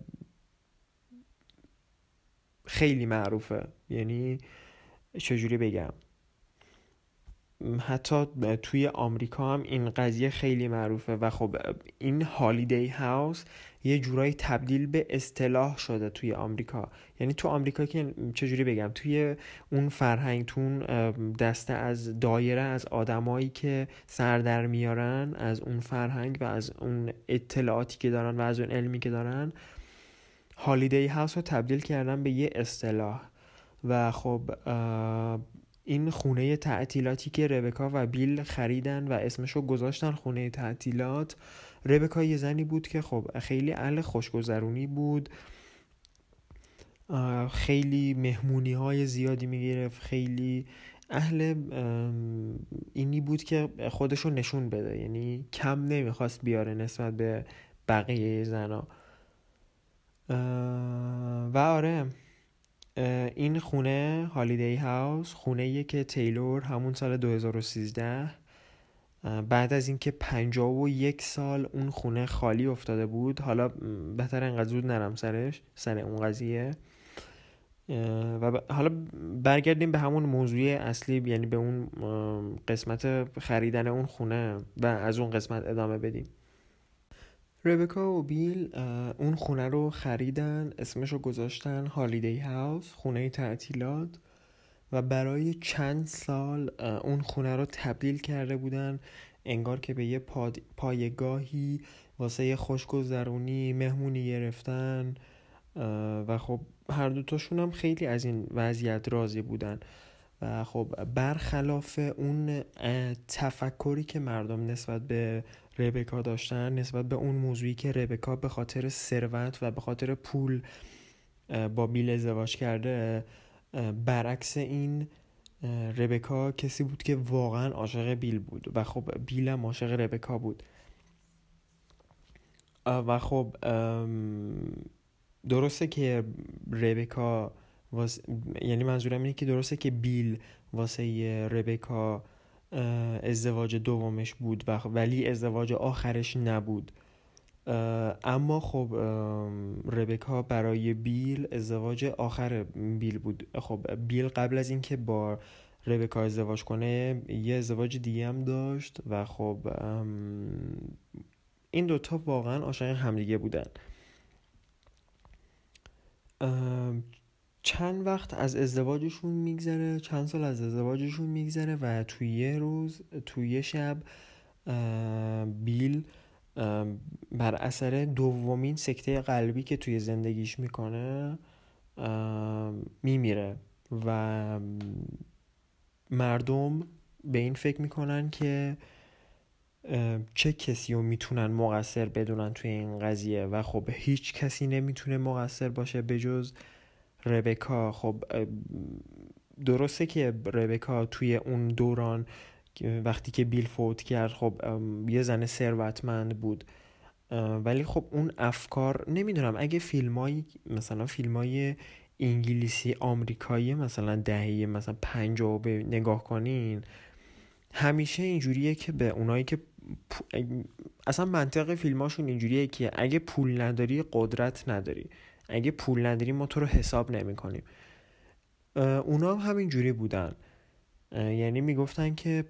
خیلی معروفه. یعنی چجوری بگم؟ حتی توی آمریکا هم این قضیه خیلی معروفه و خب این هالیدی هاوس یه جورایی تبدیل به اصطلاح شده توی آمریکا. یعنی تو آمریکا که چجوری بگم توی اون فرهنگ تو اون دسته از دایره از آدمایی که سر در میارن از اون فرهنگ و از اون اطلاعاتی که دارن و از اون علمی که دارن هالیدی هاوس رو تبدیل کردن به یه اصطلاح. و خب این خونه تعطیلاتی که ربکا و بیل خریدن و اسمشو گذاشتن خونه تعطیلات ربکا یه زنی بود که خب خیلی اهل خوشگذرونی بود. خیلی مهمونی های زیادی می‌گرفت خیلی اهل اینی بود که خودشو نشون بده یعنی کم نمی‌خواست بیاره نسبت به بقیه زنا. و آره. این خونه هالیدی هاوس خونه که تیلور همون سال 2013 بعد از اینکه پنجاه و یک سال اون خونه خالی افتاده بود. حالا بهتر انقدر زود نرم سرش سر اون قضیه. و حالا برگردیم به همون موضوع اصلی یعنی به اون قسمت خریدن اون خونه و از اون قسمت ادامه بدیم. ربکا و بیل اون خونه رو خریدن اسمش رو گذاشتن هالیدی هاوس خونه تعطیلات. و برای چند سال اون خونه رو تبدیل کرده بودن. انگار که به یه پایگاهی واسه خوشگذرونی مهمونی گرفتن. و خب هر دوتاشون هم خیلی از این وضعیت راضی بودن. و خب برخلاف اون تفکری که مردم نسبت به ربکا داشتن نسبت به اون موضوعی که ربکا به خاطر ثروت و به خاطر پول با بیل ازدواج کرده برعکس این ربکا کسی بود که واقعا عاشق بیل بود و خب بیل هم عاشق ربکا بود. و خب درسته که ربکا یعنی منظورم اینه که درسته که بیل واسه ربکا ازدواج دومش بود و ولی ازدواج آخرش نبود. اما خب ربکا برای بیل ازدواج آخر بیل بود. خب بیل قبل از اینکه با ربکا ازدواج کنه یه ازدواج دیگه هم داشت و خب این دوتا واقعا عاشق همدیگه بودن. چند وقت از ازدواجشون میگذره چند سال از ازدواجشون میگذره و توی یه روز توی یه شب بیل بر اثر دومین سکته قلبی که توی زندگیش می‌کنه میمیره و مردم به این فکر می‌کنن که چه کسی رو می‌تونن مقصر بدونن توی این قضیه و خب هیچ کسی نمی‌تونه مقصر باشه به جز ربکا خب درسته که ربکا توی اون دوران وقتی که بیل فوت کرد خب یه زن ثروتمند بود. ولی خب اون افکار نمی‌دونم اگه فیلمای مثلا فیلمای انگلیسی آمریکایی مثلا دهه مثلا پنجاه به نگاه کنین همیشه اینجوریه که به اونایی که اصلا منطق فیلماشون اینجوریه که اگه پول نداری قدرت نداری. اگه پول نداری ما تو رو حساب نمی کنیم اونا هم همین جوری بودن یعنی می‌گفتن که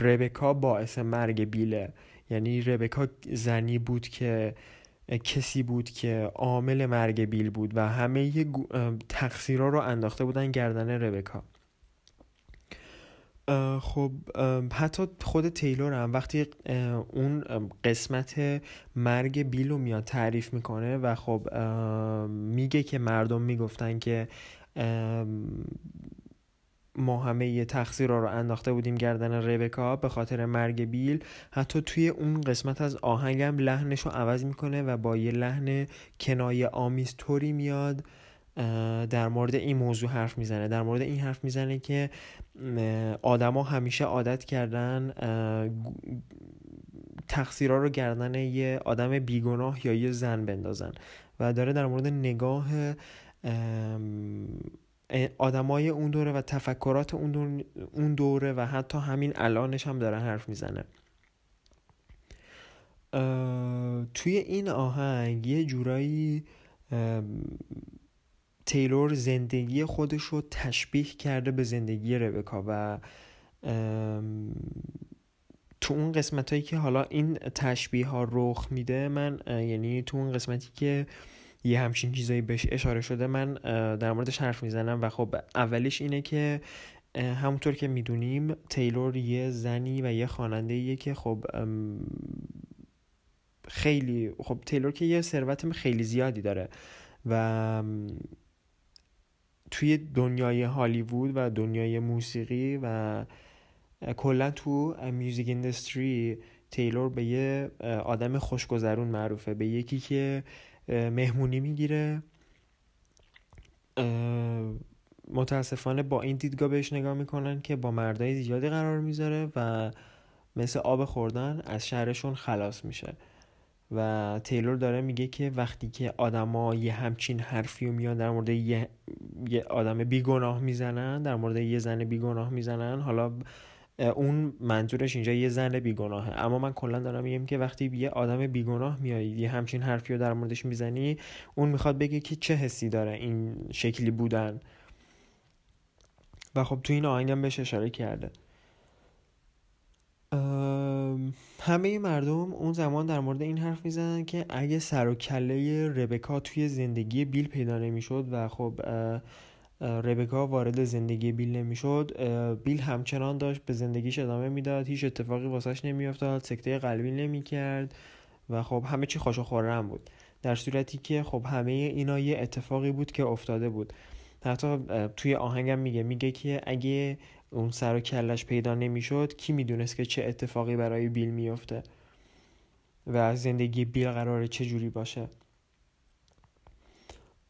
ربکا باعث مرگ بیله. یعنی ربکا زنی بود که کسی بود که عامل مرگ بیل بود و همه تقصیرها رو انداخته بودن گردن ربکا. خب حتی خود تیلور هم وقتی اون قسمت مرگ بیل رو میاد تعریف می‌کنه و خب میگه که مردم می‌گفتن که ما همه یه تقصیر رو انداخته بودیم گردن ربکا به خاطر مرگ بیل. حتی توی اون قسمت از آهنگم لحنش رو عوض می‌کنه و با یه لحن کنایه آمیز طوری میاد. در مورد این موضوع حرف می‌زنه. در مورد این حرف می‌زنه که آدما همیشه عادت کردن تقصیرها رو گردن یه آدم بیگناه یا یه زن بندازن. و داره در مورد نگاه آدمای اون دوره و تفکرات اون دوره و حتی همین الانش هم داره حرف می‌زنه. توی این آهنگ یه جورایی تیلور زندگی خودش رو تشبیه کرده به زندگی ربکا و تو اون قسمت هایی که حالا این تشبیه ها رخ میده من یعنی تو اون قسمتی که یه همچین چیزایی بهش اشاره شده من در موردش حرف می‌زنم و خب اولیش اینه که همونطور که می‌دونیم تیلور یه زنی و یه خواننده که خب خیلی خب تیلور که یه ثروت خیلی زیادی داره و توی دنیای هالیوود و دنیای موسیقی و کلا تو میوزیک اندستری تیلور به یه آدم خوشگذرون معروفه. به یکی که مهمونی می‌گیره. متاسفانه با این دیدگاه بهش نگاه می‌کنن که با مردای زیادی قرار می‌ذاره و مثل آب خوردن از شهرشون خلاص میشه. و تیلور داره میگه که وقتی که آدما یه همچین حرفی رو میان در مورد یه, یه آدم بیگناه می‌زنن در مورد یه زن بیگناه می‌زنن حالا اون منظورش اینجا یه زن بیگناهه. اما من کلا دارم میگم که وقتی یه آدم بیگناه میایی یه همچین حرفی رو در موردش می‌زنی اون می‌خواد بگه که چه حسی داره این شکلی بودن. و خب تو این آهنگم بهش اشاره کرده. همه مردم اون زمان در مورد این حرف می‌زنن که اگه سر و کله ربکا توی زندگی بیل پیدا نمی‌شد و خب ربکا وارد زندگی بیل نمی‌شد بیل همچنان داشت به زندگیش ادامه می‌داد هیچ اتفاقی واسش نمیافتاد سکته قلبی نمی‌کرد و خب همه چی خوش و خورم بود. در صورتی که خب همه اینا یه اتفاقی بود که افتاده بود. حتی توی آهنگم میگه میگه که اگه اون سر و کلش پیدا نمی‌شد کی می‌دونست که چه اتفاقی برای بیل میفته و زندگی بیل قراره چه جوری باشه.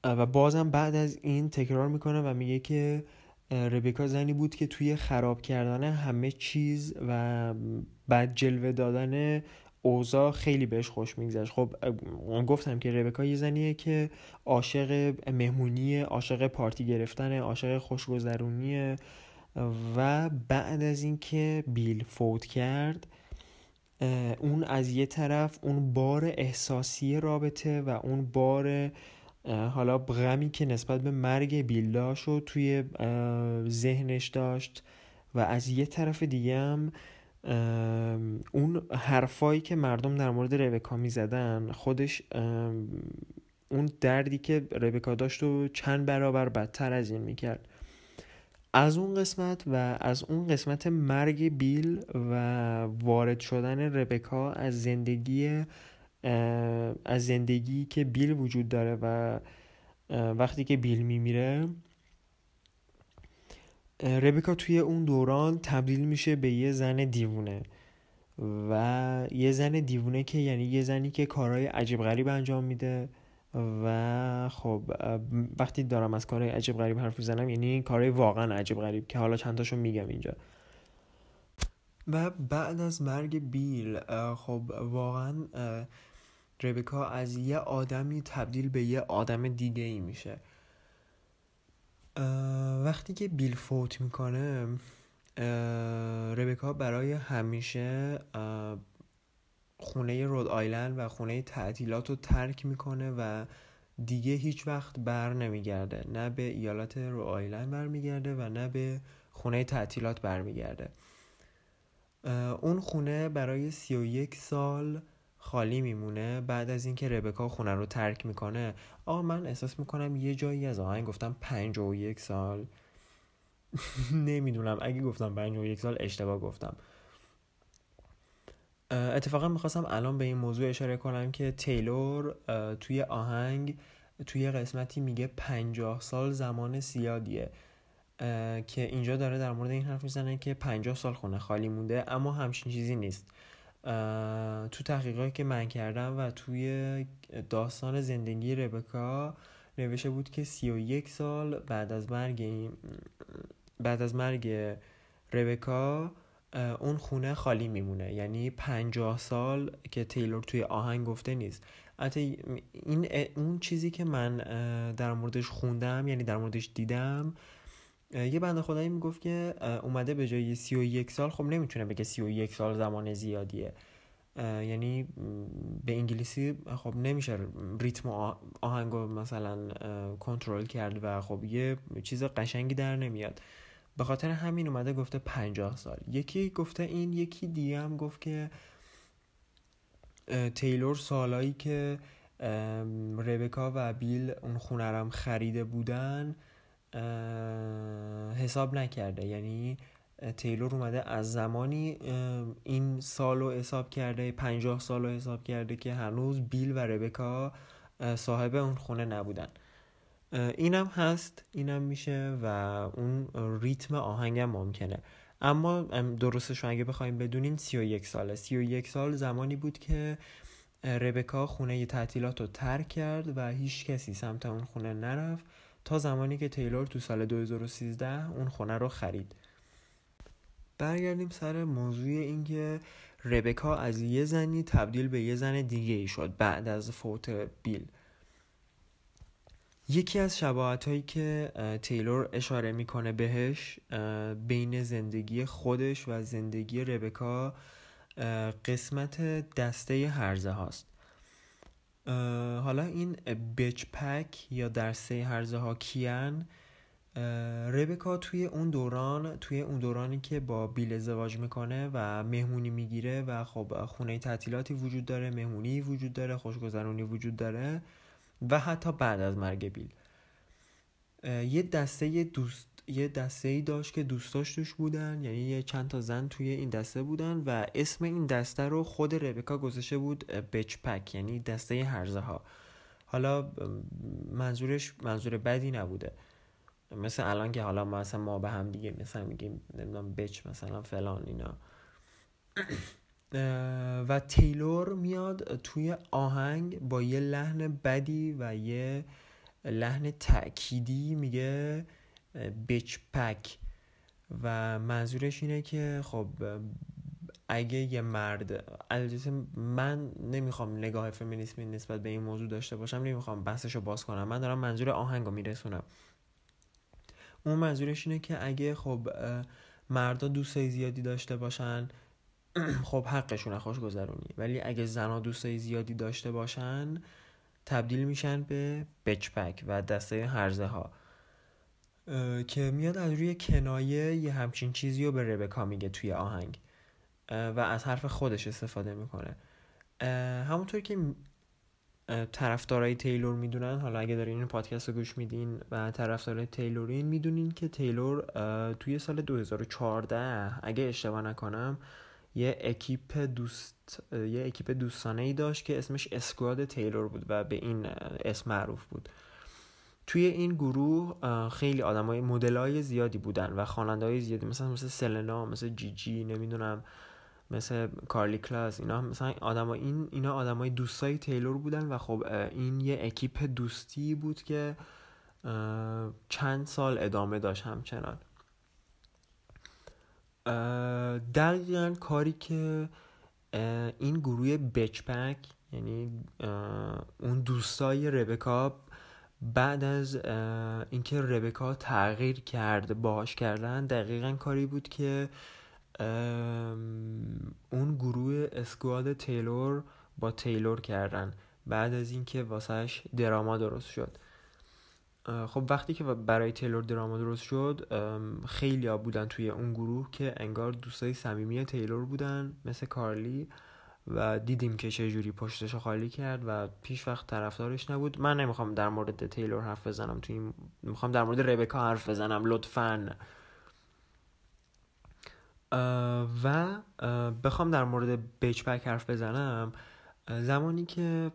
و بازم بعد از این تکرار می‌کنه و میگه که ربکا زنی بود که توی خراب کردن همه چیز و بعد جلوه دادن اوضاع خیلی بهش خوش میگذشت. خب گفتم که ربکا یه زنیه که عاشق مهمونی عاشق پارتی گرفتن عاشق خوشگذرونیه. و بعد از اینکه بیل فوت کرد اون از یه طرف اون بار احساسی رابطه و اون بار حالا غمی که نسبت به مرگ بیل داشت و توی ذهنش داشت و از یه طرف دیگه هم اون حرفایی که مردم در مورد ربکا می زدن خودش اون دردی که ربکا داشت و چند برابر بدتر از این می‌کرد. از اون قسمت و از اون قسمت مرگ بیل و وارد شدن ربکا از زندگی از زندگی که بیل وجود داره و وقتی که بیل میمیره ربکا توی اون دوران تبدیل میشه به یه زن دیوونه و یه زن دیوونه که یعنی یه زنی که کارهای عجیب غریب انجام میده. و خب وقتی دارم از کارهای عجیب غریب حرف می‌زنم یعنی کارهای واقعا عجیب غریب که حالا چند تاشو میگم اینجا. و بعد از مرگ بیل خب واقعا ربکا از یه آدمی تبدیل به یه آدم دیگه ای میشه وقتی که بیل فوت می‌کنه ربکا برای همیشه خونه رود آیلند و خونه تعطیلات رو ترک می‌کنه و دیگه هیچ وقت بر نمیگرده. نه به ایالات رود آیلند برمیگرده و نه به خونه تعطیلات برمیگرده. اون خونه برای سی و یک سال خالی میمونه. بعد از اینکه ربکا خونه رو ترک می‌کنه آقا من احساس می‌کنم یه جایی از آهنگ گفتم پنج و یک سال. [LAUGHS] نمی‌دونم. اگه گفتم پنج و یک سال اشتباه گفتم. اتفاقا می‌خواستم الان به این موضوع اشاره کنم که تیلور توی آهنگ توی قسمتی میگه پنجاه سال زمان زیادیه. که اینجا داره در مورد این حرف می‌زنه که پنجاه سال خونه خالی مونده اما همچین چیزی نیست. تو تحقیقاتی که من کردم و توی داستان زندگی ربکا نوشته بود که سی و یک سال بعد از مرگ بعد از مرگ ربکا اون خونه خالی میمونه. یعنی پنجاه سال که تیلور توی آهنگ گفته نیست. حتی این اون چیزی که من در موردش خوندم یعنی در موردش دیدم یه بنده خدایی می‌گفت که اومده به جای سی و یک سال خب نمی‌تونه بگه سی و یک سال زمان زیادیه. یعنی به انگلیسی خب نمیشه ریتم آهنگو مثلا کنترل کرد و خب یه چیز قشنگی در نمیاد. به خاطر همین اومده گفته پنجاه سال. یکی گفته این یکی دیگه هم گفت که تیلور سالایی که ربکا و بیل اون خونه خریده بودن حساب نکرده. یعنی تیلور اومده از زمانی این سال رو حساب کرده پنجاه سال رو حساب کرده که هنوز بیل و ربکا صاحب اون خونه نبودن. اینم هست اینم میشه و اون ریتم آهنگم ممکنه. اما درستش اگه بخوایم بدونین سی و یک ساله. سی و یک سال زمانی بود که ربکا خونه تعطیلات رو ترک کرد و هیچ کسی سمت اون خونه نرفت تا زمانی که تیلور تو سال 2013 اون خونه رو خرید. برگردیم سر موضوع اینکه ربکا از یه زنی تبدیل به یه زن دیگه ای شد بعد از فوت بیل. یکی از شباهت هایی که تیلور اشاره می‌کنه بهش بین زندگی خودش و زندگی ربکا قسمت دسته هرزه هاست. حالا این بچ پک یا دسته هرزه ها کیان؟ ربکا توی اون دوران توی اون دورانی که با بیل ازدواج می‌کنه و مهمونی می‌گیره و خب خونه تعطیلاتی وجود داره مهمونی وجود داره خوشگذرونی وجود داره و حتی بعد از مرگ بیل. یه دسته دوست یه دسته ای داشت که دوستاش توش بودن یعنی یه چند تا زن توی این دسته بودن و اسم این دسته رو خود ربکا گذاشته بود بچ پک یعنی دسته هرزه ها حالا منظورش منظور بدی نبوده. مثل الان که حالا مثلا ما به هم دیگه مثلا میگیم نمی‌دونم بچ مثلا فلان اینا. [CLEARS THROAT] و تیلور میاد توی آهنگ با یه لحن بدی و یه لحن تأکیدی میگه بچ پک. و منظورش اینه که خب اگه یه مرد البته من نمی‌خوام نگاه فمینیسمی نسبت به این موضوع داشته باشم نمی‌خوام بحثش رو باز کنم. من دارم منظور آهنگ رو میرسونم. اون منظورش اینه که اگه خب مردا دوستای زیادی داشته باشن [CLEARS THROAT] خب حقشونه خوشگذرونی ولی اگه زنها دوستای زیادی داشته باشن تبدیل میشن به بچپک و دسته هرزه ها که میاد از روی کنایه یه همچین چیزی رو به ربکا میگه توی آهنگ. و از حرف خودش استفاده می‌کنه. همونطور که طرفدارای تیلور می‌دونن حالا اگه دارین این پادکست رو گوش میدین و طرفدارای تیلورین می‌دونین که تیلور توی سال 2014 اگه اشتباه نکنم یه اکیپ دوست یه اکیپ دوستانه ای داشت که اسمش squad تیلور بود و به این اسم معروف بود. توی این گروه خیلی آدمای مدلای زیادی بودن و خواننده های زیادی مثلا مثل سلنا مثل جی جی نمی‌دونم مثل کارلی کلاس اینا مثلا آدما این اینا آدمای دوستای تیلور بودن و خب این یه اکیپ دوستی بود که چند سال ادامه داشت همچنان. دقیقا کاری که این گروه بچپک یعنی اون دوستای ربکا بعد از اینکه ربکا تغییر کرد باهاش کردن دقیقا کاری بود که اون گروه اسکواد تیلور با تیلور کردن. بعد از اینکه واسهش دراما درست شد. خب وقتی که برای تیلور دراما درست شد خیلی ها بودن توی اون گروه که انگار دوستای صمیمی تیلور بودن مثل کارلی و دیدیم که چه جوری پشتش خالی کرد و پیش وقت طرفدارش نبود. من نمی‌خوام در مورد تیلور حرف بزنم توی این می‌خوام در مورد ربکا حرف بزنم لطفا. و بخوام در مورد بیچ حرف بزنم. زمانی که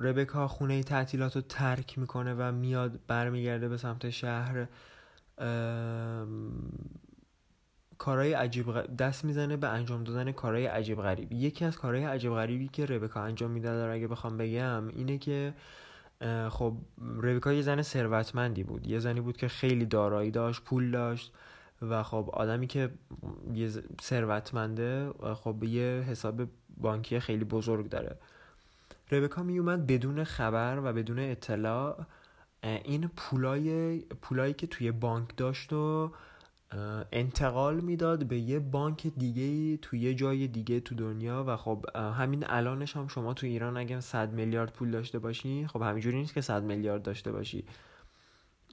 ربکا خونه تعطیلات رو ترک می‌کنه و میاد برمیگرده به سمت شهر کارهای عجیب دست می‌زنه به انجام دادن کارهای عجیب غریب. یکی از کارهای عجیب غریبی که ربکا انجام میده اگه بخوام بگم اینه که خب ربکا یه زن ثروتمندی بود. یه زنی بود که خیلی دارایی داشت پول داشت و خب آدمی که یه ثروتمنده خب یه حساب بانکی خیلی بزرگ داره. ربکا می اومد بدون خبر و بدون اطلاع این پولای پولایی که توی بانک داشت و انتقال می‌داد به یه بانک دیگه توی یه جای دیگه تو دنیا و خب همین الانش هم شما تو ایران اگه 100 میلیارد پول داشته باشی خب همینجوری نیست که 100 میلیارد داشته باشی.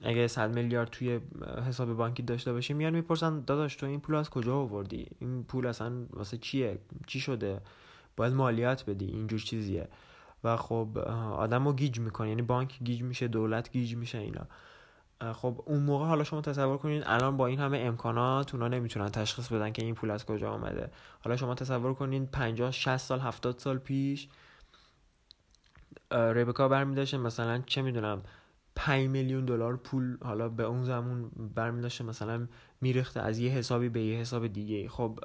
اگه 100 میلیارد توی حساب بانکی داشته باشی میان می‌پرسن داداش تو این پول از کجا آوردی؟ این پول اصلا واسه چیه؟ چی شده؟ باید مالیات بدی اینجور چیزیه. و خب آدم رو گیج می‌کنه. یعنی بانک گیج میشه دولت گیج میشه اینا. خب اون موقع حالا شما تصور کنید الان با این همه امکانات اونا نمی‌تونن تشخیص بدن که این پول از کجا آمده حالا شما تصور کنید 50 60 سال 70 سال پیش ربکا برمیداشته. مثلا چه می‌دونم 5 میلیون دلار پول حالا به اون زمان برمی مثلا میرخته از یه حسابی به یه حساب دیگه خب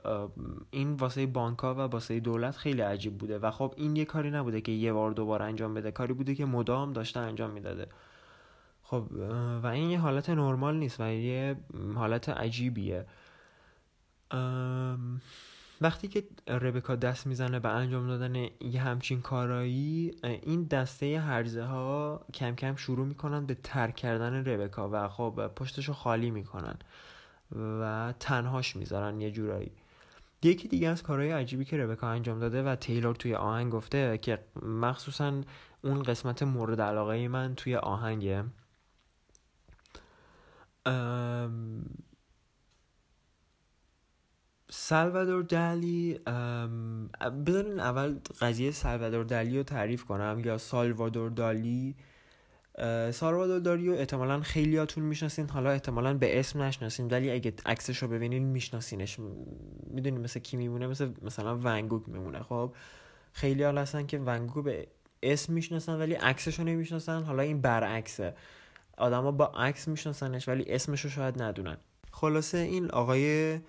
این واسه بانکا و واسه دولت خیلی عجیب بوده و خب این یه کاری نبوده که یه بار دوباره انجام بده کاری بوده که مدام داشته انجام می‌داده. خب و این یه حالت نرمال نیست و یه حالت عجیبیه. وقتی که ربکا دست می‌زنه به انجام دادن یه همچین کارایی این دسته هرزه ها کم کم شروع می‌کنن به ترک کردن ربکا و خب پشتشو خالی می‌کنن و تنهاش می‌ذارن یه جورایی. یکی دیگه از کارهای عجیبی که ربکا انجام داده و تیلور توی آهنگ گفته که مخصوصا اون قسمت مورد علاقه من توی آهنگه سالوادور دالی بذارین اول قضیه سالوادور دالی رو تعریف کنم یا سالوادور دالی. سالوادور دالی رو احتمالا خیلیاتون می‌شناسین حالا احتمالا به اسم نشناسین ولی اگه عکسش رو ببینین میشناسینش. می‌دونین مثل کی میمونه؟ مثل مثلا ونگوک میمونه. خب خیلی حال هستن که ونگوک به اسم می‌شناسن ولی عکسش رو نمی‌شناسن. حالا این برعکسه. آدما با عکس میشناسنش ولی اسمش رو شاید ندونن. خلاصه این آقای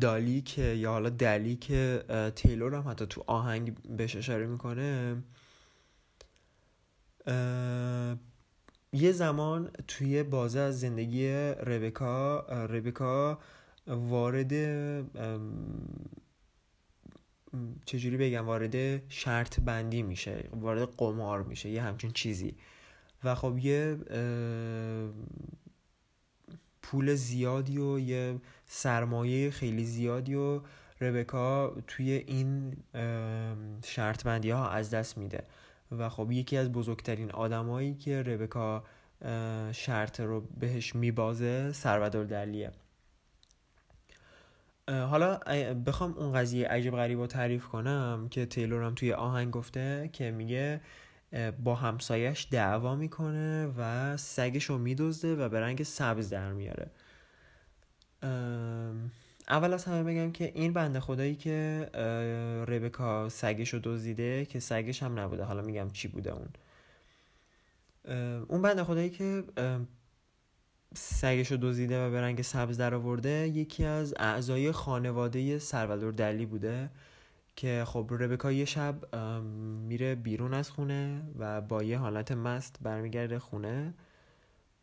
دالی که یا حالا دلی که تیلور هم حتی تو آهنگ بهش اشاره می‌کنه. یه زمان توی بازه از زندگی ربکا ربکا وارد چجوری بگم وارد شرط بندی میشه وارد قمار میشه یه همچین چیزی. و خب یه پول زیادی و یه سرمایه خیلی زیادی و ربکا توی این شرط بندی ها از دست میده. و خب یکی از بزرگترین آدمایی که ربکا شرط رو بهش میبازه سرودار دلیه حالا بخوام اون قضیه عجیب غریب رو تعریف کنم که تیلور هم توی آهنگ گفته که میگه با همسایش دعوا می‌کنه و سگش رو میدزده و به رنگ سبز در میاره. اول از همه بگم که این بنده خدایی که ربکا سگش رو دزدیده که سگش هم نبوده. حالا میگم چی بوده اون. اون بنده خدایی که سگش رو دزدیده و به رنگ سبز در آورده یکی از اعضای خانواده سرولور دلی بوده. که خب ربکا یه شب میره بیرون از خونه و با یه حالت مست برمیگرده خونه.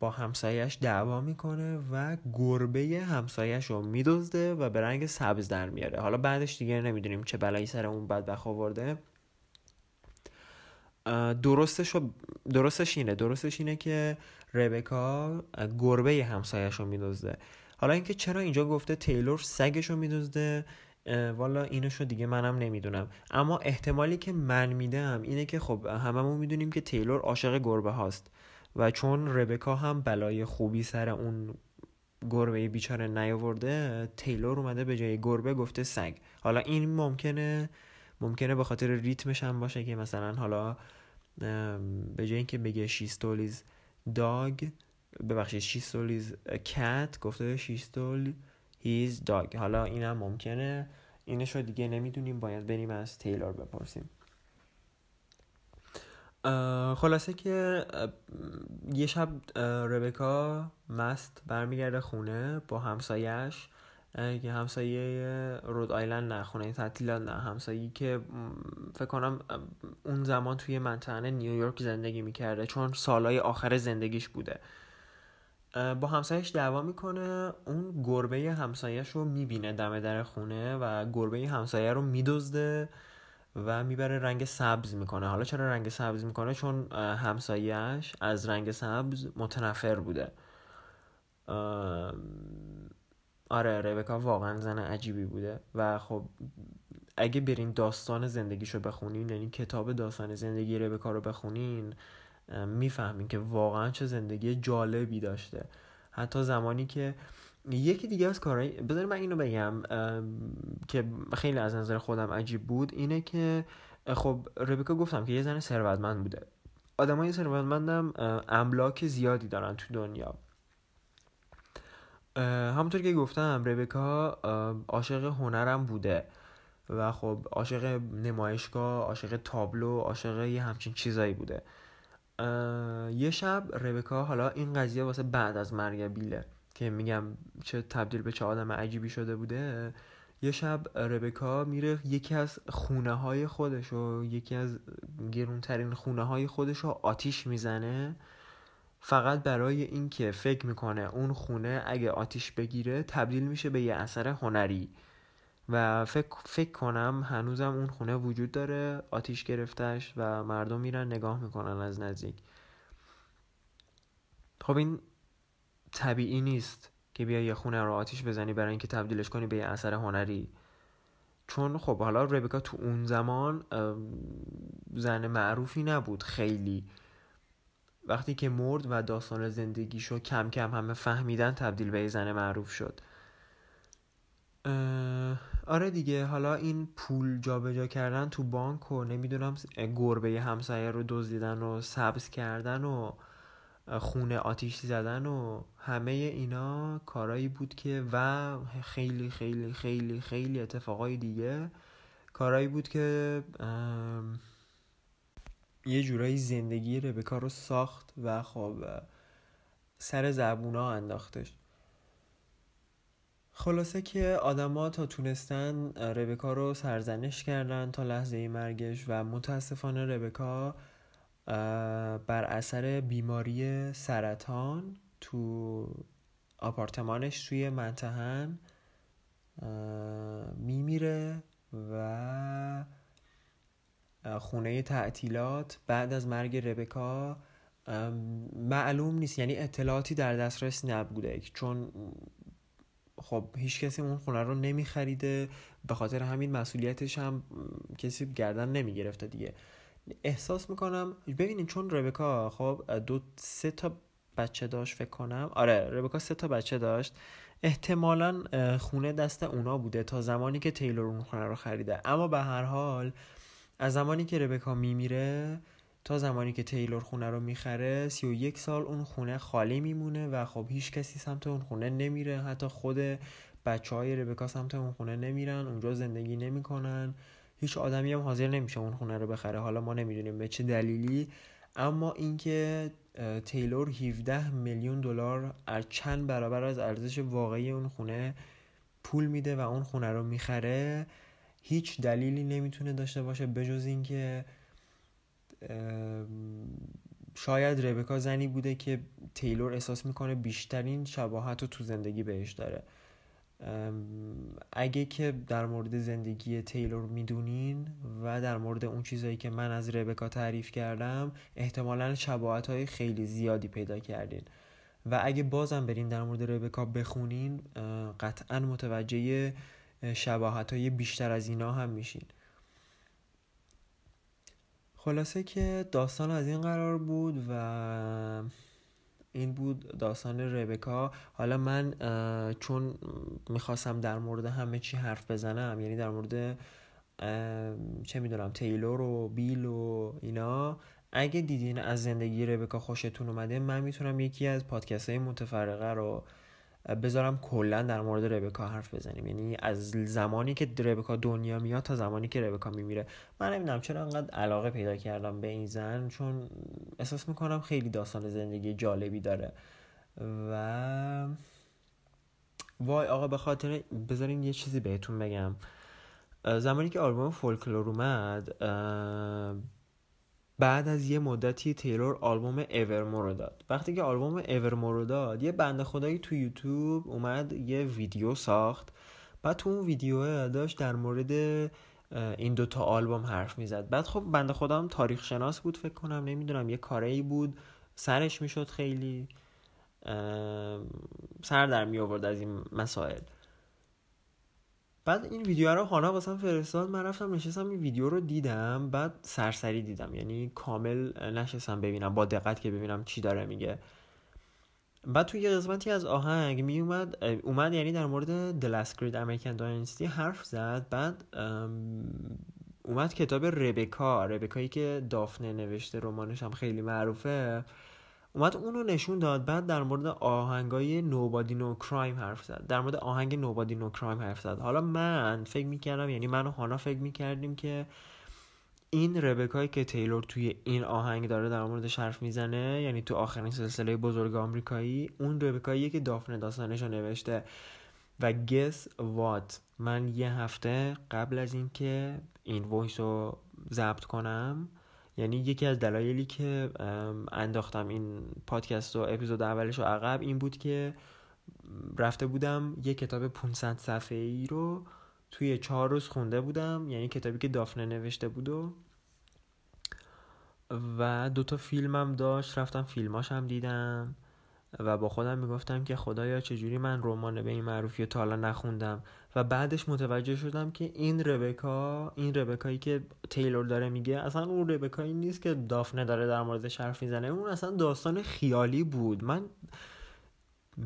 با همسایش دعوا می‌کنه و گربه همسایش رو میدزده و به رنگ سبز در میاره. حالا بعدش دیگه نمی‌دونیم چه بلایی سر اون بدبخ آورده. درستش, درستش اینه. درستش اینه که ربکا گربه همسایش رو میدزده. حالا اینکه چرا اینجا گفته تیلور سگش رو میدزده؟ والا اینشو دیگه منم نمی‌دونم. اما احتمالی که من میدم اینه که خب هممون می‌دونیم که تیلور عاشق گربه هاست و چون ربکا هم بلای خوبی سر اون گربه بیچاره نیاورده تیلور اومده به جای گربه گفته سگ. حالا این ممکنه ممکنه به خاطر ریتمش هم باشه که مثلا حالا به جای اینکه بگه شیستولیز داگ ببخشید شیستولیز کت گفته شیستول هیز داگ حالا اینم ممکنه. اینشو دیگه نمی‌دونیم. باید بریم از تیلور بپرسیم. خلاصه که یه شب ربکا مست برمیگرده خونه با همسایش که همسایه رود آیلند نه خونه تعطیلات نه. همسایه که فکر کنم اون زمان توی منطقه نیویورک زندگی می‌کرده. چون سالهای آخر زندگیش بوده. با همسایش دعوا می‌کنه. اون گربه همسایش رو می‌بینه دم در خونه و گربه همسایه رو میدزده و می‌بره رنگ سبز می‌کنه. حالا چرا رنگ سبز می‌کنه؟ چون همسایهش از رنگ سبز متنفر بوده. آره ربکا واقعا زن عجیبی بوده. و خب اگه برین داستان زندگیشو بخونین یعنی کتاب داستان زندگی ربکا رو بخونین می‌فهمین که واقعا چه زندگی جالبی داشته. حتی زمانی که یکی دیگه از کارهای بذار من اینو بگم که خیلی از نظر خودم عجیب بود اینه که خب ربکا گفتم که یه زن ثروتمند بوده. آدمای ثروتمندم املاک زیادی دارن تو دنیا. همونطور که گفتم ربکا عاشق هنرم بوده و خب عاشق نمایشگاه عاشق تابلو عاشق یه همچین چیزایی بوده. یه شب ربکا حالا این قضیه واسه بعد از مرگ بیله که میگم چه تبدیل به چه آدم عجیبی شده بوده یه شب ربکا میره یکی از خونه های خودش و یکی از گرونترین خونه های خودش رو آتیش می‌زنه فقط برای اینکه فکر می‌کنه اون خونه اگه آتیش بگیره تبدیل میشه به یه اثر هنری. و فکر, فکر کنم هنوزم اون خونه وجود داره آتیش گرفتش و مردم میرن نگاه می‌کنن از نزدیک. خب این طبیعی نیست که بیا یه خونه رو آتیش بزنی برای اینکه تبدیلش کنی به یه اثر هنری. چون خب حالا ربکا تو اون زمان زن معروفی نبود خیلی. وقتی که مرد و داستان زندگیشو کم کم همه فهمیدن تبدیل به زن معروف شد. آره دیگه حالا این پول جابجا جا کردن تو بانک و نمی‌دونم گربه همسایه رو دزدیدن و سبز کردن و خونه آتیش زدن و همه اینا کارایی بود که و خیلی خیلی خیلی خیلی اتفاقای دیگه کارایی بود که یه جورایی زندگی ربکا رو ساخت و خب سر زبونا انداختش. خلاصه که آدما تا تونستن ربکا رو سرزنش کردن تا لحظه مرگش و متاسفانه ربکا بر اثر بیماری سرطان تو آپارتمانش توی منتهن میمیره و خونه تعطیلات بعد از مرگ ربکا معلوم نیست. یعنی اطلاعاتی در دسترس نبوده. چون خب هیچ کسی اون خونه رو نمیخریده. به خاطر همین مسئولیتش هم کسی گردن نمی‌گرفته دیگه. احساس می‌کنم ببینین چون ربکا خب دو سه تا بچه داشت فکر کنم. آره ربکا سه تا بچه داشت. احتمالا خونه دست اونا بوده تا زمانی که تیلور اون خونه رو خریده. اما به هر حال از زمانی که ربکا میمیره تا زمانی که تیلور خونه رو می‌خره سی و یک سال اون خونه خالی میمونه و خب هیچ کسی سمت اون خونه نمیره. حتی خود بچه های ربکا سمت اون خونه نمیرن اونجا زندگی نمی‌کنن. هیچ آدمی هم حاضر نمیشه اون خونه رو بخره. حالا ما نمی‌دونیم به چه دلیلی. اما اینکه تیلور 17 میلیون دلار از چند برابر از ارزش واقعی اون خونه پول میده و اون خونه رو می‌خره هیچ دلیلی نمی‌تونه داشته باشه بجز اینکه شاید ربکا زنی بوده که تیلور احساس می‌کنه بیشترین شباهت رو تو زندگی بهش داره. اگه که در مورد زندگی تیلور می‌دونین و در مورد اون چیزهایی که من از ربکا تعریف کردم احتمالا شباهت های خیلی زیادی پیدا کردین. و اگه بازم برین در مورد ربکا بخونین قطعا متوجه شباهت های بیشتر از اینا هم میشین. خلاصه که داستان از این قرار بود و این بود داستان ربکا. حالا من چون می‌خواستم در مورد همه چی حرف بزنم یعنی در مورد چه می‌دونم تیلور و بیل و اینا اگه دیدین از زندگی ربکا خوشتون اومده من می‌تونم یکی از پادکست های متفرقه رو بذارم کلا در مورد ربکا حرف بزنیم. یعنی از زمانی که ربکا دنیا میاد تا زمانی که ربکا میمیره. من نمی‌دونم چرا انقدر علاقه پیدا کردم به این زن چون احساس می‌کنم خیلی داستان زندگی جالبی داره. و وای آقا به خاطر بذارین یه چیزی بهتون بگم. زمانی که آلبوم فولکلور اومد بعد از یه مدتی تیلور آلبوم اورمور رو داد. وقتی که آلبوم اورمور رو داد یه بنده خدایی تو یوتیوب اومد یه ویدیو ساخت. بعد تو اون ویدیو داشت در مورد این دوتا آلبوم حرف می‌زد. بعد خب بنده خودم تاریخ شناس بود فکر کنم نمی‌دونم یه کاری بود. سرش می‌شد خیلی سر در می آورد از این مسائل. بعد این ویدیو رو هانا واسم فرستاد من رفتم نشستم این ویدیو رو دیدم بعد سرسری دیدم. یعنی کامل نشستم ببینم با دقت که ببینم چی داره میگه. بعد توی یه قسمتی از آهنگ می اومد اومد یعنی در مورد The Last Great American Dynasty حرف زد. بعد اومد کتاب ربکا. ربکایی که دافنه نوشته رمانش هم خیلی معروفه. اومد اونو نشون داد بعد در مورد آهنگای نوبادی نو کرایم حرف زد. در مورد آهنگ نوبادی نو کرایم حرف زد. حالا من فکر می‌کردم یعنی من و هانا فکر می‌کردیم که این ربکایی که تیلور توی این آهنگ داره در موردش حرف می‌زنه یعنی تو آخرین سلسله بزرگ آمریکایی اون ربکاییه که دافن داستانش رو نوشته. و guess what من یه هفته قبل از اینکه این voice رو ضبط کنم یعنی یکی از دلایلی که انداختم این پادکست و اپیزود اولش رو عقب این بود که رفته بودم یه کتاب 500 صفحه ای رو توی چهار روز خونده بودم یعنی کتابی که دافنه نوشته بود و و دوتا فیلمم داشت رفتم فیلماش هم دیدم و با خودم می‌گفتم که خدایا چجوری من رمان به این معروفی تا حالا نخوندم. و بعدش متوجه شدم که این ربکا این ربکایی که تیلور داره میگه اصلا اون ربکایی نیست که دافنه داره در مورد حرف می‌زنه. اون اصلا داستان خیالی بود. من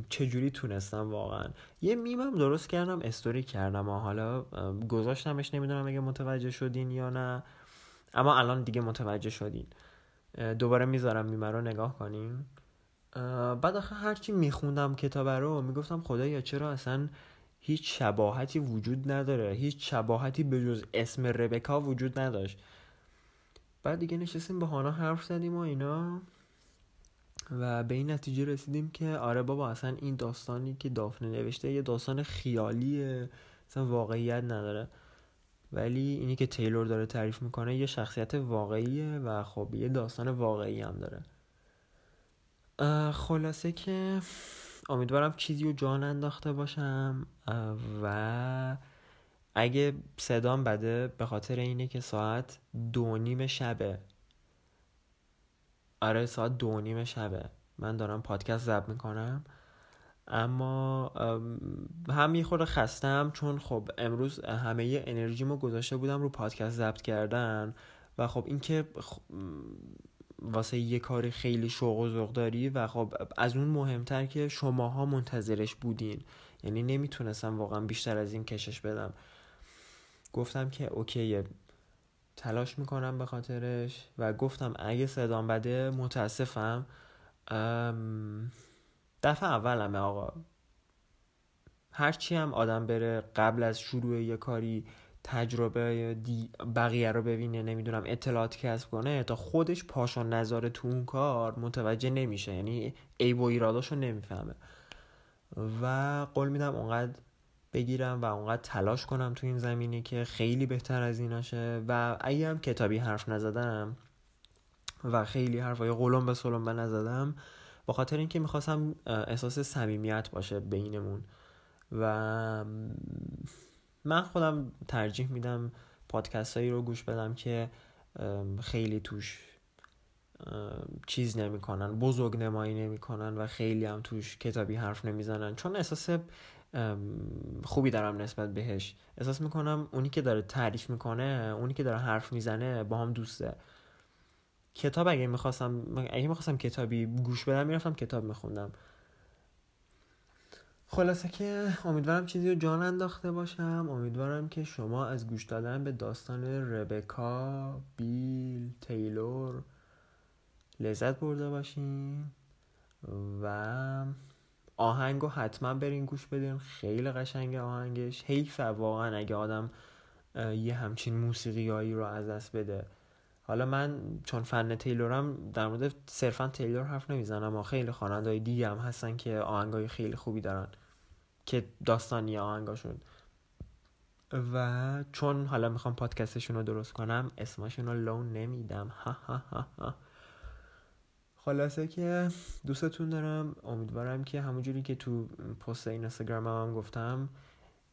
چجوری تونستم واقعا؟ یه میمم درست کردم استوری کردم. و حالا گذاشتمش نمی‌دونم اگه متوجه شدین یا نه. اما الان دیگه متوجه شدین. دوباره می‌ذارم میمه رو نگاه کنیم بعد آخه هرچی میخوندم کتاب رو می‌گفتم خدایا چرا اصلا هیچ شباهتی وجود نداره. هیچ شباهتی به جز اسم ربکا وجود نداشت. بعد دیگه نشستیم با هانا حرف زدیم و اینا. و به این نتیجه رسیدیم که آره بابا اصلا این داستانی که دافنه نوشته یه داستان خیالیه. اصلا واقعیت نداره. ولی اینی که تیلور داره تعریف می‌کنه یه شخصیت واقعیه و خب یه داستان واقعی هم داره. خلاصه که امیدوارم چیزی رو جان انداخته باشم. و اگه صدام بده به خاطر اینه که ساعت دو نیم شبه. آره ساعت دو نیم شبه. من دارم پادکست ضبط می‌کنم. اما هم یه خورده خستم چون خب امروز همه انرژیمو گذاشته بودم رو پادکست ضبط کردن. و خب اینکه واسه یه کاری خیلی شوق و ذوق داری و خب از اون مهمتر که شماها منتظرش بودین. یعنی نمی‌تونستم واقعا بیشتر از این کشش بدم. گفتم که اوکیه تلاش می‌کنم به خاطرش و گفتم اگه صدام بده متاسفم. دفعه اولمه آقا. هرچی هم آدم بره قبل از شروع یه کاری تجربه دی بقیه رو ببینه نمی‌دونم اطلاعات کسب کنه تا خودش پاشو نظاره تو اون کار متوجه نمیشه. یعنی عیب و ایراداشو نمی‌فهمه. و قول میدم اونقدر بگیرم و اونقدر تلاش کنم تو این زمینی که خیلی بهتر از ایناشه و اگه هم کتابی حرف نزدم و خیلی حرفای قلم به سلم به نزدم با خاطر اینکه می‌خواستم احساس صمیمیت باشه بینمون. و من خودم ترجیح میدم پادکست هایی رو گوش بدم که خیلی توش چیز نمی‌کنن بزرگ نمایی نمی‌کنن و خیلی هم توش کتابی حرف نمی‌زنن. چون احساس خوبی دارم نسبت بهش. احساس می‌کنم اونی که داره تعریف می‌کنه اونی که داره حرف می‌زنه با هم دوسته. کتاب اگه می‌خواستم اگه می‌خواستم کتابی گوش بدم می‌رفتم کتاب میخوندم. خلاصه که امیدوارم چیزی رو جان انداخته باشم. امیدوارم که شما از گوش دادن به داستان ربکا بیل تیلور لذت برده باشین و آهنگ رو حتما برین گوش بدین. خیلی قشنگ آهنگش. حیفه واقعا اگه آدم یه همچین موسیقیایی رو از دست بده. حالا من چون فن تیلورم در مورد صرفا تیلور حرف نمی‌زنم اما خیلی خواننده دیگه هم هستن که آهنگای خیلی خوبی دارن که داستانی آهنگاشون و چون حالا می‌خوام پادکستشون رو درست کنم اسمشون رو لون نمیدم ها [LAUGHS] ها ها ها. خلاصه که دوستتون دارم امیدوارم که همونجوری که تو پست اینستاگرام هم, هم گفتم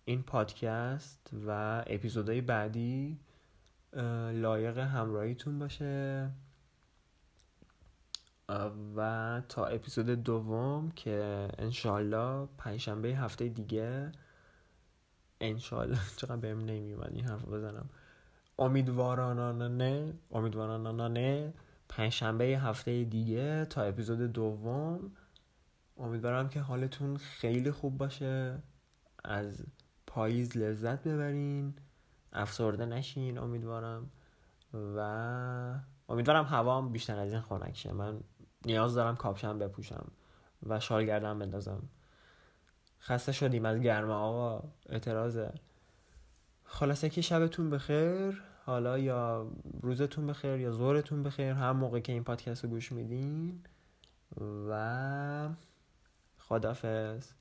این پادکست و اپیزودهای بعدی لایق همراهیتون باشه. و تا اپیزود دوم که انشالله پنجشنبه هفته دیگه انشالله [LAUGHS] چقدر بهم نمیومد این حرف بزنم. امیدوارانانه نه امیدوارانانه نه پنجشنبه هفته دیگه تا اپیزود دوم. امیدوارم که حالتون خیلی خوب باشه. از پاییز لذت ببرین. افسرده نشین امیدوارم. و امیدوارم هوام بیشتر از این خنک شه. من نیاز دارم کاپشن بپوشم و شال گردم بندازم. خسته شدیم از گرمه آقا. اعتراضه. خلاصه که شبتون بخیر. حالا یا روزتون بخیر یا ظهرتون بخیر. هر موقع که این پادکست رو گوش میدین. و خدافز